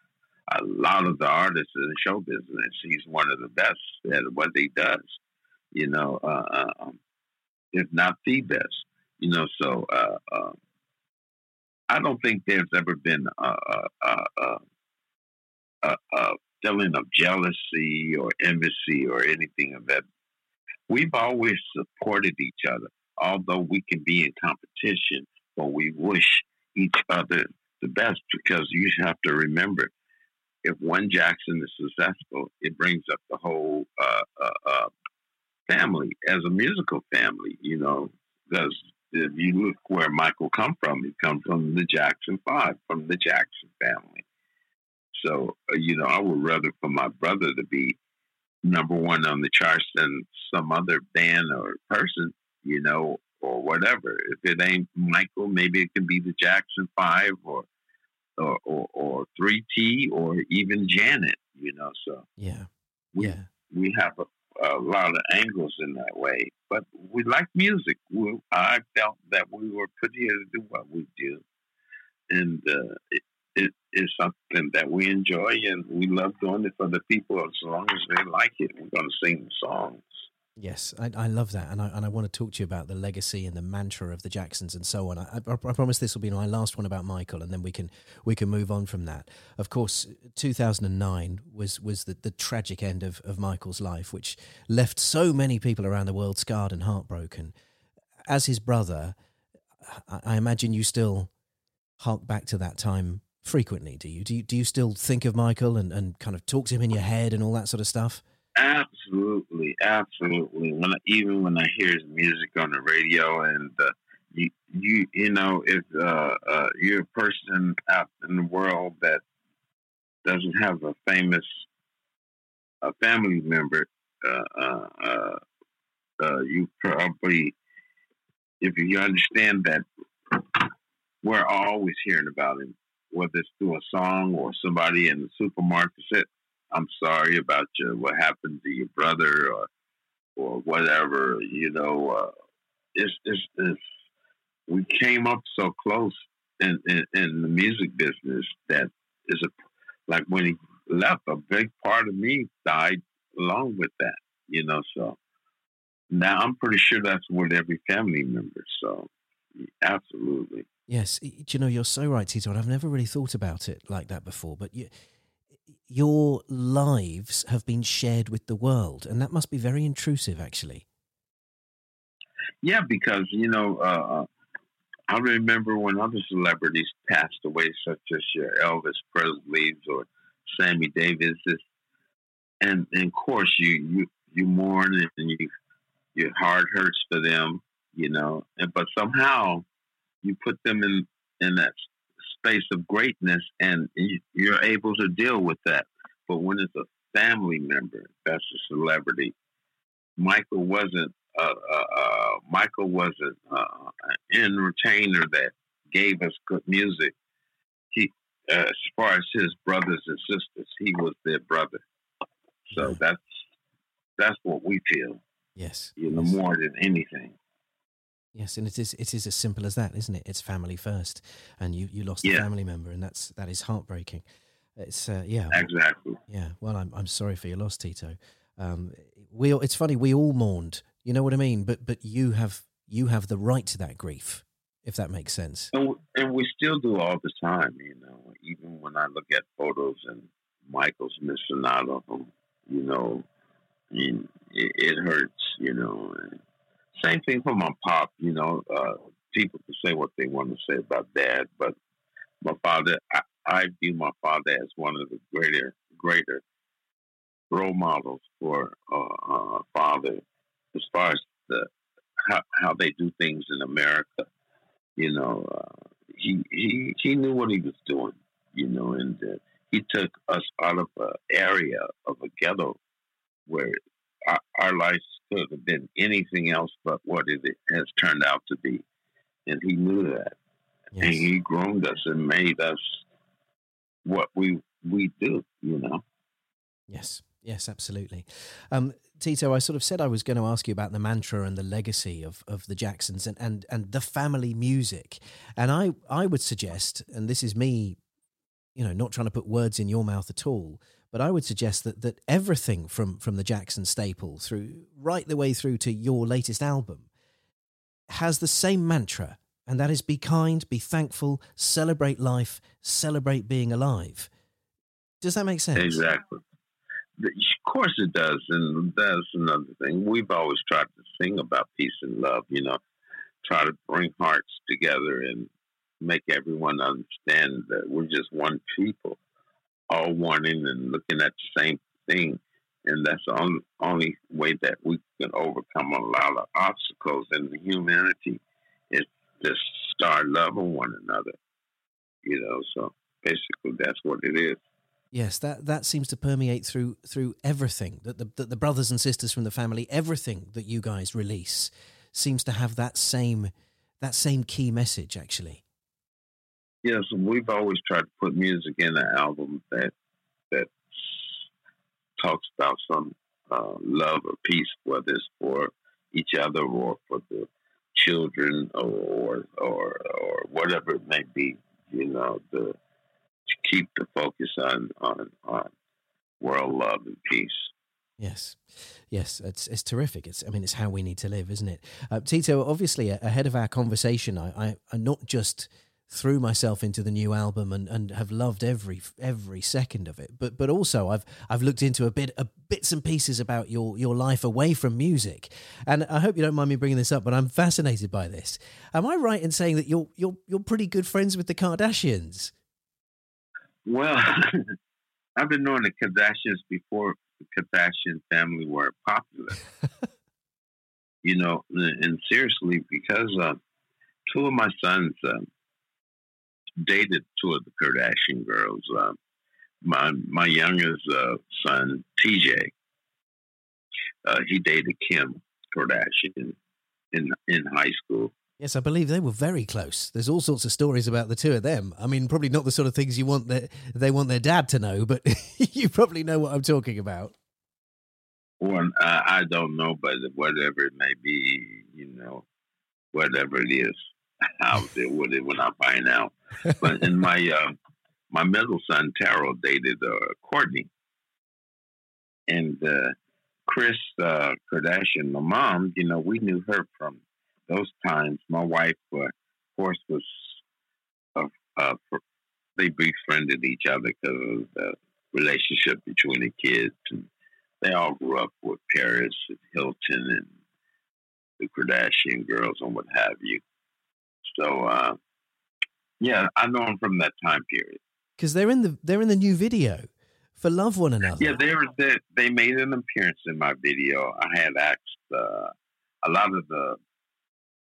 Speaker 4: a lot of the artists in the show business. He's one of the best at what he does. You know, uh, uh um, if not the best. You know, so uh, uh, I don't think there's ever been a, a, a, feeling of jealousy or envy or anything of that. We've always supported each other, although we can be in competition, but we wish each other the best because you have to remember if one Jackson is successful, it brings up the whole uh, uh, uh, family as a musical family, you know, because if you look where Michael come from, he come from the Jackson Five, from the Jackson family. So, uh, you know, I would rather for my brother to be number one on the charts than some other band or person, you know, or whatever. If it ain't Michael, maybe it can be the Jackson Five or or or, or 3T or even Janet, you know. So
Speaker 3: yeah,
Speaker 4: we,
Speaker 3: yeah,
Speaker 4: we have a, a lot of angles in that way, but we like music. We, I felt that we were put here to do what we do, and uh, it, it is something that we enjoy and we love doing it for the people as long as they like it. We're going to sing songs.
Speaker 3: Yes, I, I love that, and I and I want to talk to you about the legacy and the mantra of the Jacksons and so on. I, I, I, promise this will be my last one about Michael, and then we can we can move on from that. Of course, two thousand and nine was was the, the tragic end of, of Michael's life, which left so many people around the world scarred and heartbroken. As his brother, I, I imagine you still hark back to that time frequently. Do you do you, do you still think of Michael and, and kind of talk to him in your head and all that sort of stuff?
Speaker 4: Absolutely, absolutely. When I, even when I hear his music on the radio, and uh, you you you know, if uh, uh, you're a person out in the world that doesn't have a famous a family member, uh, uh, uh, you probably, if you understand that, we're always hearing about him, whether it's through a song or somebody in the supermarket said, I'm sorry about your what happened to your brother or or whatever. You know, uh, it's, it's it's we came up so close in, in, in the music business that is a like when he left, a big part of me died along with that. You know, so now I'm pretty sure that's with every family member. So absolutely.
Speaker 3: Yes, you know you're so right, Tito. I've never really thought about it like that before, but you, your lives have been shared with the world, and that must be very intrusive, actually.
Speaker 4: Yeah, because you know, uh, I remember when other celebrities passed away, such as your Elvis Presley's or Sammy Davis, and, and of course you you you mourn and you your heart hurts for them, you know, and but somehow you put them in in that space of greatness, and you're able to deal with that. But when it's a family member, that's a celebrity. Michael wasn't. Uh, uh, uh, Michael wasn't uh, an entertainer that gave us good music. He, uh, as far as his brothers and sisters, he was their brother. So yeah. that's that's what we feel.
Speaker 3: Yes,
Speaker 4: you know,
Speaker 3: yes.
Speaker 4: more than anything.
Speaker 3: Yes, and it is it is as simple as that, isn't it? It's family first, and you you lost yeah. a family member, and that's that is heartbreaking. It's uh, yeah,
Speaker 4: exactly.
Speaker 3: Yeah, well, I'm I'm sorry for your loss, Tito. Um, we it's funny we all mourned, you know what I mean? But but you have you have the right to that grief, if that makes sense.
Speaker 4: And, and we still do all the time, you know. Even when I look at photos and Michael's missing out of them, you know, I mean, it, it hurts, you know. And, same thing for my pop. You know, uh, people can say what they want to say about dad, but my father, I, I view my father as one of the greater, greater role models for uh, uh, father as far as the how, how they do things in America. You know, uh, he he he knew what he was doing. You know, and uh, he took us out of an area of a ghetto where our, our lives could have been anything else but what it has turned out to be. And he knew that. Yes. And he groomed us and made us what we we do, you know.
Speaker 3: Yes, yes, absolutely. Um, Tito, I sort of said I was going to ask you about the mantra and the legacy of, of the Jacksons and, and, and the family music. And I, I would suggest, and this is me, you know, not trying to put words in your mouth at all, but I would suggest that that everything from from the Jackson staple through right the way through to your latest album has the same mantra, and that is be kind, be thankful, celebrate life, celebrate being alive. Does that make sense?
Speaker 4: Exactly. Of course it does, and that's another thing. We've always tried to sing about peace and love. You know, try to bring hearts together and make everyone understand that we're just one people all wanting and looking at the same thing. And that's the only, only way that we can overcome a lot of obstacles in humanity is just start loving one another. You know, so basically that's what it is.
Speaker 3: Yes, that, that seems to permeate through through everything that the, that the brothers and sisters from the family, everything that you guys release seems to have that same that same key message actually.
Speaker 4: Yes, we've always tried to put music in an album that that talks about some uh, love or peace, whether it's for each other or for the children or or or whatever it may be. You know, the, to keep the focus on on on world love and peace.
Speaker 3: Yes, yes, it's it's terrific. It's I mean, it's how we need to live, isn't it? Uh, Tito, obviously, ahead of our conversation, I, I, I not just threw myself into the new album and, and have loved every every second of it. But but also I've I've looked into a bit a bits and pieces about your your life away from music, and I hope you don't mind me bringing this up, but I'm fascinated by this. Am I right in saying that you're you're you're pretty good friends with the Kardashians?
Speaker 4: Well, I've been knowing the Kardashians before the Kardashian family were popular. you know, and seriously, because uh, two of my sons. Uh, dated two of the Kardashian girls. Uh, my my youngest uh, son, TJ, uh, he dated Kim Kardashian in in high school.
Speaker 3: Yes, I believe they were very close. There's all sorts of stories about the two of them. I mean, probably not the sort of things you want that they want their dad to know, but you probably know what I'm talking about.
Speaker 4: Well, I don't know, but whatever it may be, you know, whatever it is, I'll deal with it when I find out. But in my uh, my middle son Taryll dated uh, Courtney, and uh, Kris uh, Kardashian, my mom, you know, we knew her from those times. My wife, uh, of course, was uh, uh, they befriended each other because of the relationship between the kids, and they all grew up with Paris and Hilton and the Kardashian girls and what have you. So, uh, yeah, I know them from that time period.
Speaker 3: Because they're in the they're in the new video for "Love One Another."
Speaker 4: Yeah, they were they, they made an appearance in my video. I had asked uh, a lot of the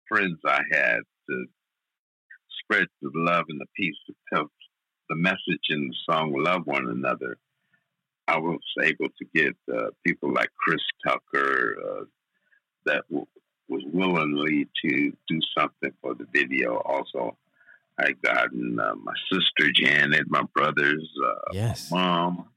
Speaker 4: friends I had to spread the love and the peace to tell the message in the song "Love One Another." I was able to get uh, people like Chris Tucker uh, that was willingly to do something for the video. Also, I gotten uh, my sister Janet, my brothers, uh,
Speaker 3: yes.
Speaker 4: my mom,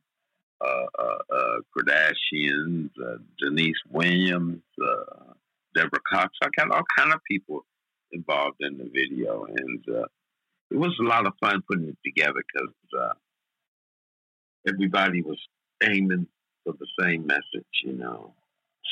Speaker 4: uh, uh, uh, Kardashians, uh, Deniece Williams, uh, Deborah Cox. I got all kind of people involved in the video, and uh, it was a lot of fun putting it together because uh, everybody was aiming for the same message, you know,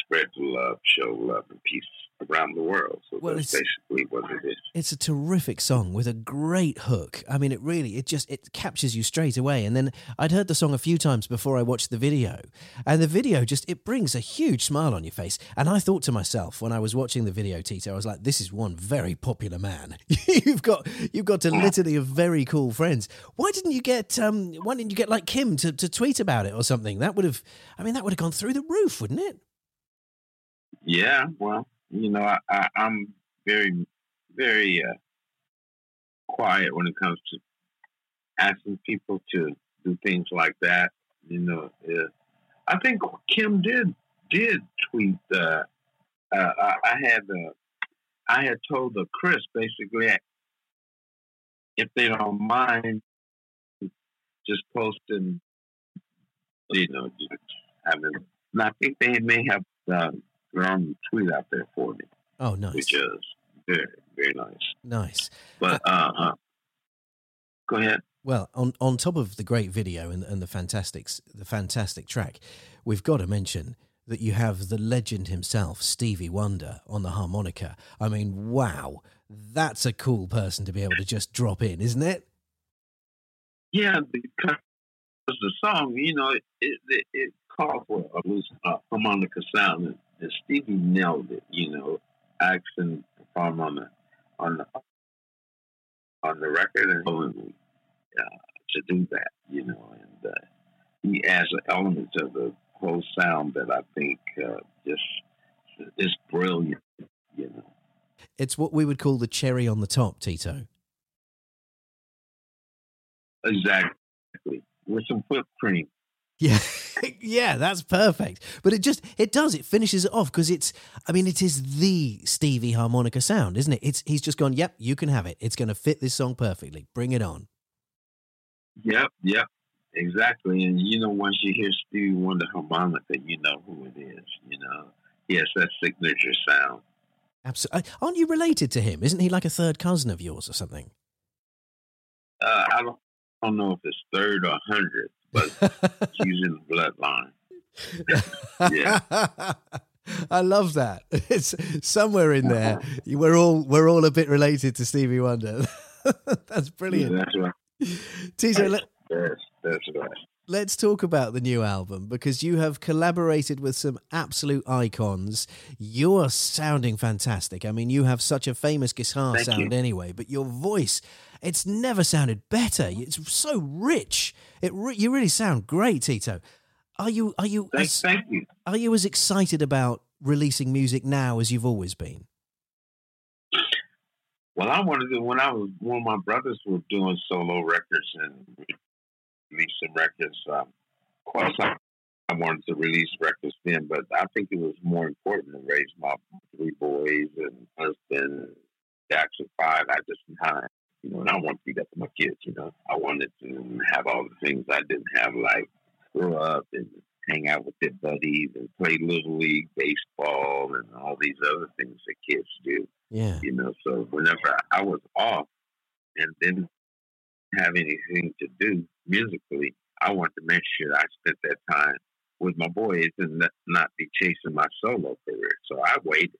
Speaker 4: spread the love, show love and peace around the world. So well, that's basically what it is.
Speaker 3: It's a terrific song with a great hook. I mean, it really, it just, it captures you straight away. And then I'd heard the song a few times before I watched the video. And the video just, it brings a huge smile on your face. And I thought to myself when I was watching the video, Tito, I was like, this is one very popular man. you've got, you've got a litany of very cool friends. Why didn't you get, um, why didn't you get like Kim to, to tweet about it or something? That would have, I mean, that would have gone through the roof, wouldn't it?
Speaker 4: Yeah, well, you know, I, I, am very, very uh, quiet when it comes to asking people to do things like that. You know, uh, I think Kim did did tweet. Uh, uh, I, I, had uh, I had told the Chris basically if they don't mind just posting, you know, having. And I think they may have uh, Ron tweet out there for me.
Speaker 3: Oh, nice.
Speaker 4: Which is very, very nice.
Speaker 3: Nice.
Speaker 4: But uh, uh, go ahead.
Speaker 3: Well, on on top of the great video and, and the fantastic the fantastic track, we've got to mention that you have the legend himself, Stevie Wonder, on the harmonica. I mean, wow, that's a cool person to be able to just drop in, isn't it?
Speaker 4: Yeah, because the song, you know, it it, it called for a loose uh, harmonica sound, and Stevie nailed it. You know, accent perform on the on the on the record and uh, to do that. You know, and uh, he adds an element to the whole sound that I think uh, just is brilliant. You know,
Speaker 3: it's what we would call the cherry on the top, Tito.
Speaker 4: Exactly, with some whipped cream.
Speaker 3: Yeah, yeah, that's perfect. But it just it does it finishes it off because it's I mean it is the Stevie harmonica sound, isn't it? It's he's just gone. Yep, you can have it. It's going to fit this song perfectly. Bring it on.
Speaker 4: Yep, yep, exactly. And you know, once you hear Stevie Wonder harmonica, you know who it is. You know, yes, that signature sound.
Speaker 3: Absolutely. Aren't you related to him? Isn't he like a third cousin of yours or something?
Speaker 4: Uh, I don't, I don't know if it's third or hundred but she's in the bloodline.
Speaker 3: yeah. I love that. It's somewhere in there. Uh-huh. We're all we're all a bit related to Stevie Wonder. that's brilliant.
Speaker 4: Yeah, that's right.
Speaker 3: Tito, let,
Speaker 4: yes, that's right.
Speaker 3: Let's talk about the new album because you have collaborated with some absolute icons. You're sounding fantastic. I mean, you have such a famous guitar
Speaker 4: Thank
Speaker 3: sound
Speaker 4: you.
Speaker 3: anyway, but your voice it's never sounded better. It's so rich. It re- you really sound great, Tito. Are you are you
Speaker 4: thank,
Speaker 3: as,
Speaker 4: thank you.
Speaker 3: Are you as excited about releasing music now as you've always been?
Speaker 4: Well, I wanted to when I was when my brothers were doing solo records and releasing records. Um, of course, I, I wanted to release records then, but I think it was more important to raise my three boys and husband Jackson Five at this time. You know, and I want to be that for my kids. You know, I wanted to have all the things I didn't have, like grow up and hang out with their buddies and play little league baseball and all these other things that kids do.
Speaker 3: Yeah.
Speaker 4: You know, so whenever I was off and didn't have anything to do musically, I wanted to make sure I spent that time with my boys and not be chasing my solo career. So I waited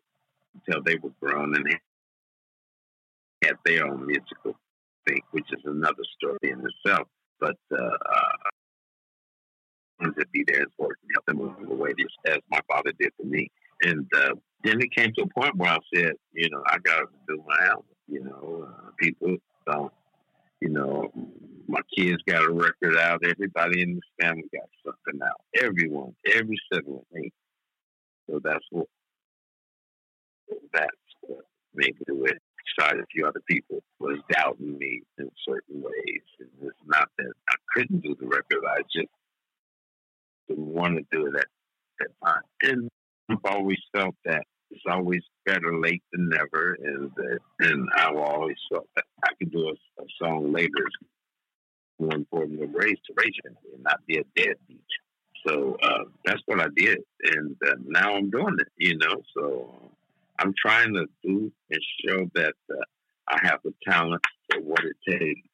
Speaker 4: until they were grown and had their own musical thing, which is another story in itself. But uh, wanted to be there and support and help them move the way as my father did for me. And uh, then it came to a point where I said, you know, I got to do my album. You know, uh, people don't, you know, my kids got a record out. Everybody in this family got something out. Everyone, every sibling. So that's what that's what made me do it. A few other people was doubting me in certain ways. And it's not that I couldn't do the record. I just didn't want to do it at that time. And I've always felt that it's always better late than never. And uh, and I've always felt that I could do a, a song later. More important than raise to it and not be a deadbeat. So uh, that's what I did, and uh, now I'm doing it. You know, so I'm trying to do and show that uh, I have the talent for what it takes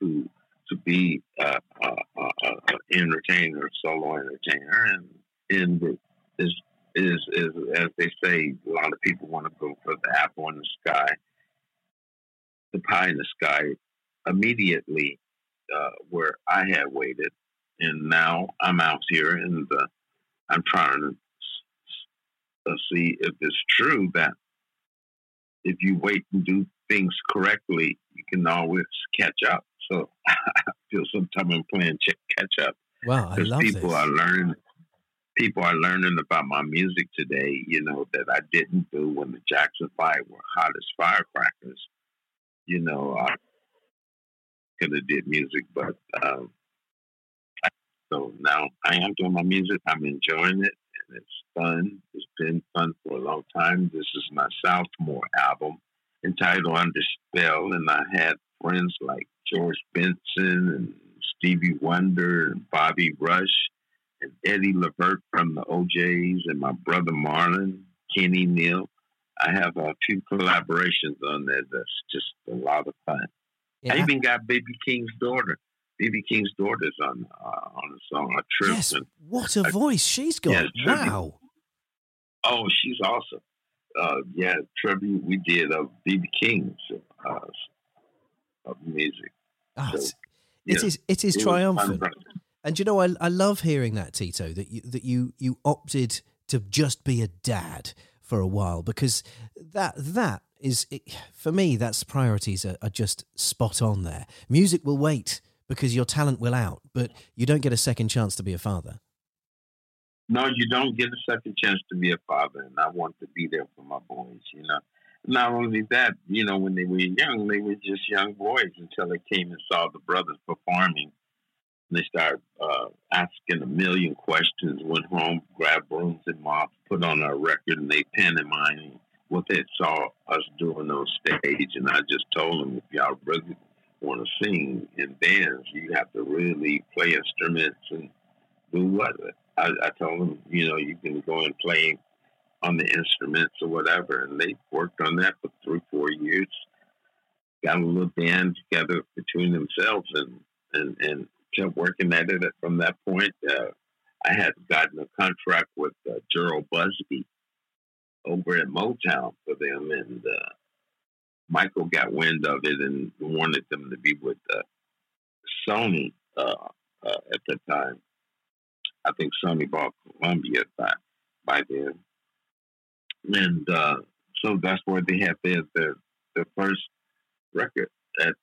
Speaker 4: to to be uh, uh, uh, entertainer, solo entertainer, and and is is is as they say, a lot of people want to go for the apple in the sky, the pie in the sky, immediately uh, where I had waited, and now I'm out here and uh, I'm trying to uh, see if it's true that if you wait and do things correctly, you can always catch up. So I feel sometimes I'm playing catch up.
Speaker 3: Wow, I love
Speaker 4: people
Speaker 3: this.
Speaker 4: are learning. People are learning about my music today. You know that I didn't do when the Jackson Five were hot as firecrackers. You know, I could have did music, but um, so now I am doing my music. I'm enjoying it, and it's fun. It's been fun for a long time. This is my sophomore album entitled Under Spell, and I had friends like George Benson and Stevie Wonder and Bobby Rush and Eddie Levert from the O'Jays and my brother Marlon, Kenny Neal. I have a few collaborations on there that's just a lot of fun.
Speaker 3: Yeah.
Speaker 4: I even got BB King's daughter. BB King's daughter's on uh, on the song. A trip.
Speaker 3: Yes,
Speaker 4: And,
Speaker 3: what a voice she's got!
Speaker 4: Yeah,
Speaker 3: wow.
Speaker 4: oh, she's awesome. Uh, yeah, tribute we did of BB King's uh, of music.
Speaker 3: Oh,
Speaker 4: So,
Speaker 3: it's, it
Speaker 4: yeah,
Speaker 3: is it is
Speaker 4: it
Speaker 3: triumphant. And you know, I I love hearing that Tito that you that you you opted to just be a dad for a while because that that is for me that's priorities are, are just spot on there. Music will wait because your talent will out, but you don't get a second chance to be a father.
Speaker 4: No, you don't get a second chance to be a father, and I want to be there for my boys. You know, not only that, you know, when they were young, they were just young boys until they came and saw the brothers performing. And they started uh, asking a million questions. Went home, grabbed brooms and mops, put on our record, and they pantomiming what they saw us doing on stage. And I just told them, if y'all really want to sing and dance, you have to really play instruments and do what? I, I told them, you know, you can go and play on the instruments or whatever. And they worked on that for three, four years. Got a little band together between themselves and, and, and kept working at it from that point. Uh, I had gotten a contract with uh, Jheryl Busby over at Motown for them, and uh, Michael got wind of it and wanted them to be with uh, Sony uh, uh, at the time. I think Sony bought Columbia by, by then. And so that's where they had their, their, their first record at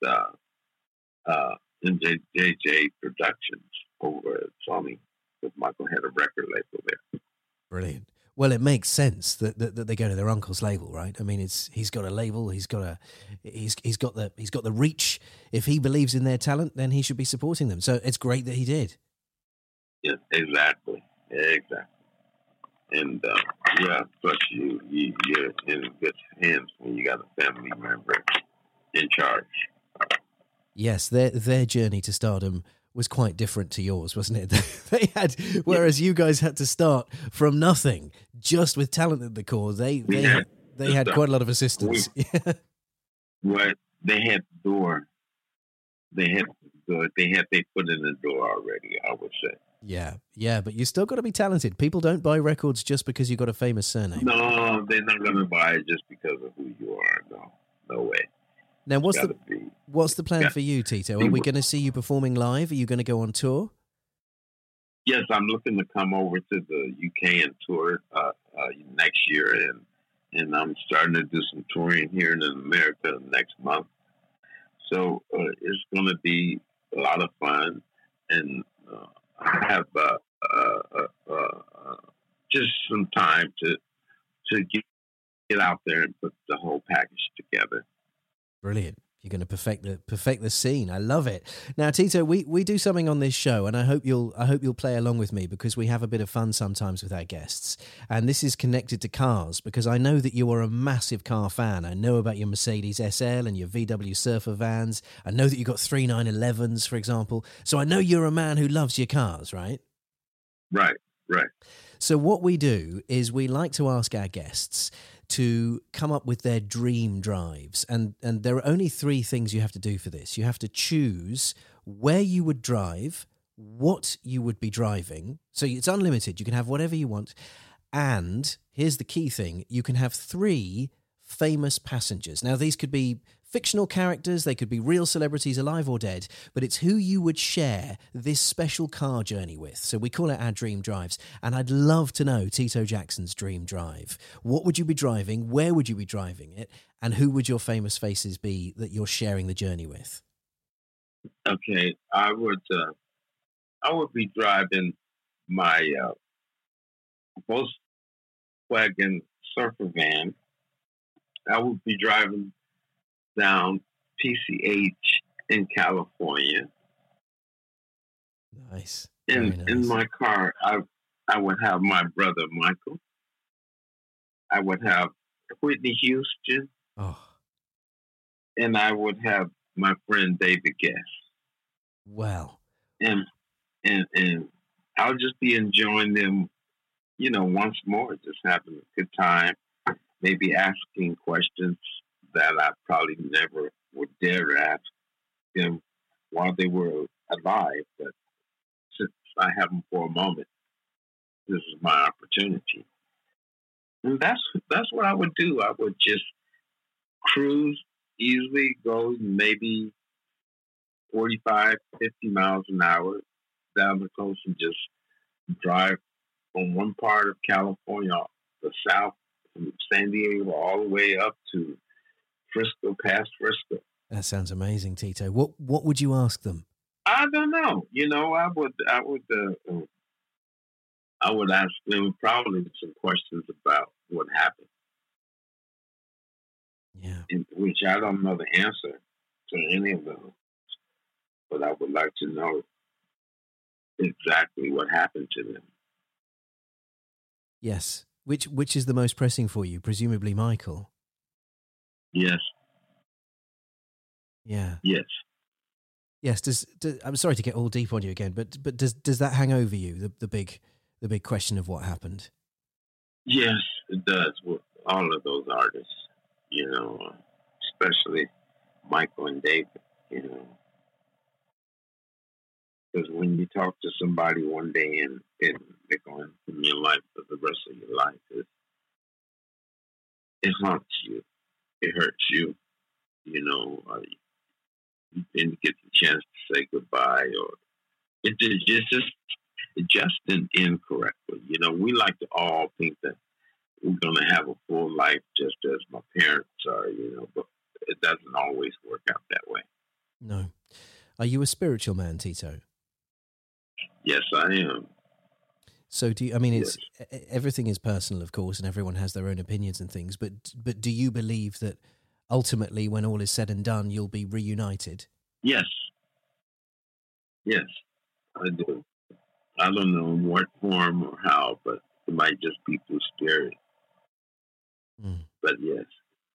Speaker 4: uh, uh, MJJ Productions over at Sony. Because Michael had a record label there.
Speaker 3: Brilliant. Well, it makes sense that, that, that they go to their uncle's label, right? I mean, it's he's got a label, he's got a he's he's got the he's got the reach. If he believes in their talent, then he should be supporting them. So it's great that he did.
Speaker 4: Yeah, exactly. Exactly. And uh, yeah, plus you, you you're in good hands when you got a family member in charge.
Speaker 3: Yes, their their journey to stardom was quite different to yours, wasn't it? they had, whereas you guys had to start from nothing, just with talent at the core. They they
Speaker 4: Yeah.
Speaker 3: had, they had quite a lot of assistance.
Speaker 4: What they had the door, they had the door, they had they put in the door already. I would say.
Speaker 3: yeah, yeah, but you still got to be talented. People don't buy records just because you got a famous surname.
Speaker 4: No, they're not going to buy it just because of who you are. No, no way.
Speaker 3: Now, what's the
Speaker 4: be.
Speaker 3: what's the plan
Speaker 4: Yeah.
Speaker 3: for you, Tito? Are we going to see you performing live? Are you going to go on tour?
Speaker 4: Yes, I'm looking to come over to the UK and tour uh, uh, next year, and and I'm starting to do some touring here in America next month. So uh, it's going to be a lot of fun, and uh, I have uh, uh, uh, uh, uh, just some time to to get get out there and put the whole package together.
Speaker 3: Brilliant. You're going to perfect the perfect the scene. I love it. Now, Tito, we, we do something on this show, and I hope you'll I hope you'll play along with me because we have a bit of fun sometimes with our guests. And this is connected to cars because I know that you are a massive car fan. I know about your Mercedes SL and your VW Surfer vans. I know that you got three 911s, for example. So I know you're a man who loves your cars, right?
Speaker 4: Right, right.
Speaker 3: So, what we do is we like to ask our guests to come up with their dream drives. And, and there are only three things you have to do for this. You have to choose where you would drive, what you would be driving. So, it's unlimited. You can have whatever you want. And here's the key thing you can have three famous passengers. Now, these could be fictional characters, they could be real celebrities, alive or dead, but it's who you would share this special car journey with. So we call it our dream drives. And I'd love to know Tito Jackson's dream drive. What would you be driving? Where would you be driving it? And who would your famous faces be that you're sharing the journey with?
Speaker 4: Okay, I would uh, I would be driving my uh, Volkswagen Surfer van. I would be driving down PCH in California.
Speaker 3: Nice.
Speaker 4: In
Speaker 3: Very
Speaker 4: in
Speaker 3: nice.
Speaker 4: my car, I I would have my brother Michael. I would have Whitney Houston,
Speaker 3: Oh,
Speaker 4: and I would have my friend David Gest.
Speaker 3: well.
Speaker 4: and and and I'll just be enjoying them, you know, once more, just having a good time, maybe asking questions that I probably never would dare ask them while they were alive. But since I have them for a moment, this is my opportunity. And that's that's what I would do. I would just cruise easily, go maybe 45, 50 miles an hour down the coast and just drive from one part of California, the south, from San Diego all the way up to Frisco, past Frisco.
Speaker 3: That sounds amazing, Tito. What what would you ask them?
Speaker 4: I don't know. You know, I would, I would, uh, I would ask them probably some questions about what happened,
Speaker 3: Yeah.
Speaker 4: in which I don't know the answer to any of those, but I would like to know exactly what happened to them.
Speaker 3: Yes. Which which is the most pressing for you? Presumably Michael.
Speaker 4: Yes,
Speaker 3: Yeah.
Speaker 4: yes.
Speaker 3: Yes. Does, does I'm sorry to get all deep on you again, but but does does that hang over you? The the big the big question of what happened.
Speaker 4: Yes, it does with all of those artists, you know, especially Michael and David, you know. Because when you talk to somebody one day and, and they're going from your life for the rest of your life, it, it haunts you. It hurts you, you know. Uh, you didn't get the chance to say goodbye or it just, it's just it just didn't. You know, we like to all think that we're going to have a full life just as my parents are, you know, but it doesn't always work out that way.
Speaker 3: No. Are you a spiritual man, Tito?
Speaker 4: Yes, I am.
Speaker 3: So do you, I mean it's e- everything is personal, of course, and everyone has their own opinions and things. But but do you believe that ultimately, when all is said and done, you'll be reunited?
Speaker 4: Yes. Yes, I do. I don't know in what form or how, but It might just be too scary.
Speaker 3: Mm.
Speaker 4: But yes.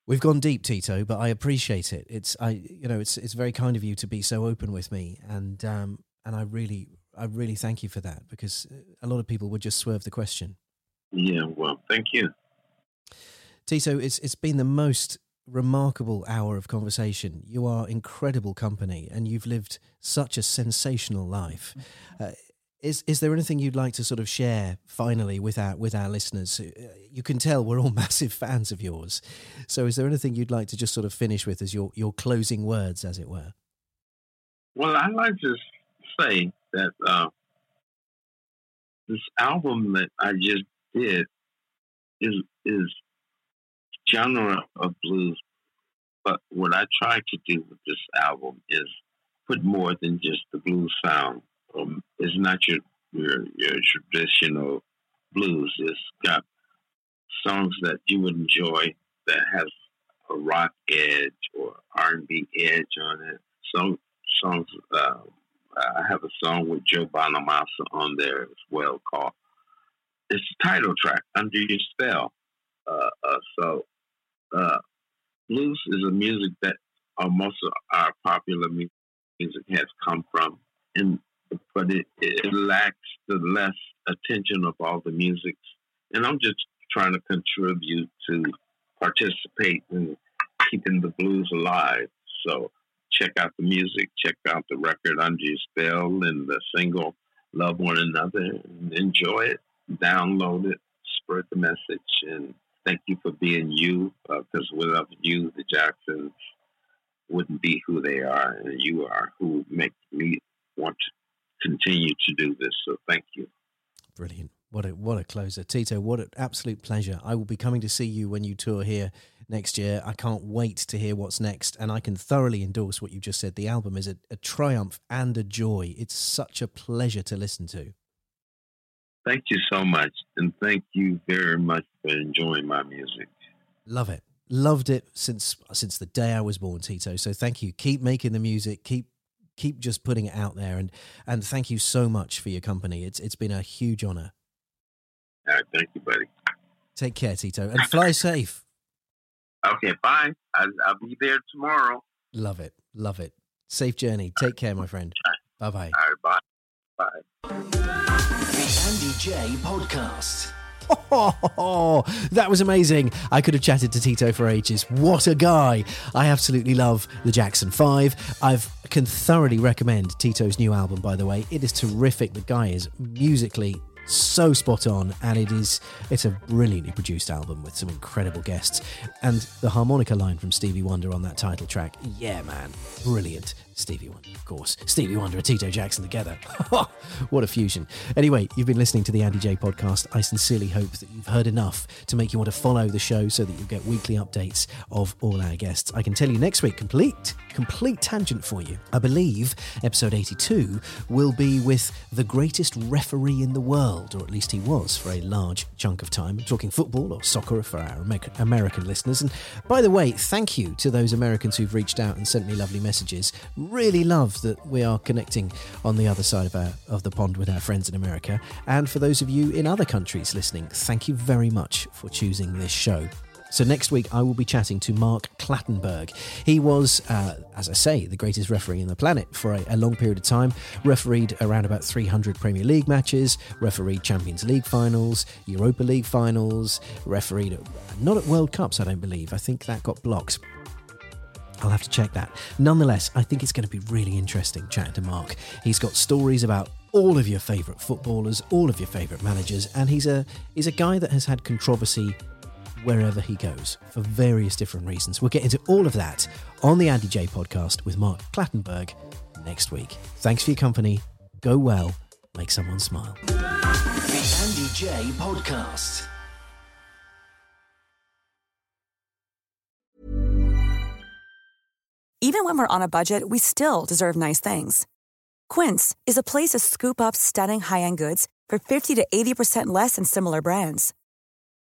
Speaker 3: We've gone deep, Tito, but I appreciate it. It's I, you know, it's it's very kind of you to be so open with me, and um, and I really, I really thank you for that because a lot of people would just swerve the question.
Speaker 4: Yeah, well, thank you.
Speaker 3: Tito, it's it's been the most remarkable hour of conversation. You are incredible company, and you've lived such a sensational life. Uh, is is there anything you'd like to sort of share finally with our with our listeners? Uh, you can tell we're all massive fans of yours. So, is there anything you'd like to just sort of finish with as your your closing words, as it were?
Speaker 4: Well, I'd like to say that uh, this album that I just did is is genre of blues, but what I try to do with this album is put more than just the blues sound um, it's not your, your your traditional blues. It's got songs that you would enjoy that has a rock edge or R and B edge on it. Some songs. Uh, I have a song with Joe Bonamassa on there as well called. It's the title track, "Under Your Spell." Uh, uh, so, uh, blues is a music that uh, most of our popular music has come from, and but it, it lacks the less attention of all the music. And I'm just trying to contribute to participate in keeping the blues alive. So check out the music, check out the record Your Spell and the single Love One Another enjoy it, download it, spread the message, and thank you for being you because uh, without you, the Jacksons wouldn't be who they are, and you are who make me want to continue to do this. So thank you.
Speaker 3: Brilliant. What a what a closer, Tito. What an absolute pleasure. I will be coming to see you when you tour here next year. I can't wait to hear what's next, and I can thoroughly endorse what you just said. The album is a, a triumph and a joy. It's such a pleasure to listen to.
Speaker 4: Thank you so much, and thank you very much for enjoying my music.
Speaker 3: Love it, loved it since since the day I was born, Tito. So thank you. Keep making the music. Keep keep just putting it out there and and thank you so much for your company. It's it's been a huge honor.
Speaker 4: All right, thank you, buddy.
Speaker 3: Take care, Tito, and fly safe.
Speaker 4: Okay, fine. I'll, I'll be there tomorrow.
Speaker 3: Love it, love it. Safe journey. Take care, my friend. Bye bye.
Speaker 4: All right, bye. Bye.
Speaker 2: The Andy Jaye Podcast.
Speaker 3: Oh, that was amazing. I could have chatted to Tito for ages. What a guy. I absolutely love the Jackson 5. I can thoroughly recommend Tito's new album, by the way. It is terrific. The guy is musically so spot on and it is it's a brilliantly produced album with some incredible guests and the harmonica line from stevie wonder on that title track yeah man brilliant Stevie Wonder, of course. Stevie Wonder and Tito Jackson together. what a fusion. Anyway, you've been listening to the Andy Jaye podcast. I sincerely hope that you've heard enough to make you want to follow the show so that you'll get weekly updates of all our guests. I can tell you next week, complete, complete tangent for you. I believe episode 82 will be with the greatest referee in the world, or at least he was for a large chunk of time. I'm talking football or soccer for our American listeners. And by the way, thank you to those Americans who've reached out and sent me lovely messages really love that we are connecting on the other side of, our, of the pond with our friends in America. And for those of you in other countries listening, thank you very much for choosing this show. So next week, I will be chatting to Mark Clattenburg. He was, uh, as I say, the greatest referee in the planet for a, a, long period of time. Refereed around about 300 Premier League matches, refereed Champions League finals, Europa League finals, refereed not at World Cups, I don't believe. I think that got blocked. I'll have to check that. Nonetheless, I think it's going to be really interesting chatting to Mark. He's got stories about all of your favourite footballers, all of your favourite managers, and he's a he's a guy that has had controversy wherever he goes for various different reasons. We'll get into all of that on the Andy Jaye podcast with Mark Clattenburg next week. Thanks for your company. Go well. Make someone smile.
Speaker 2: The Andy Jaye podcast.
Speaker 6: Even when we're on a budget, we still deserve nice things. Quince is a place to scoop up stunning high end goods for 50 to 80% less than similar brands.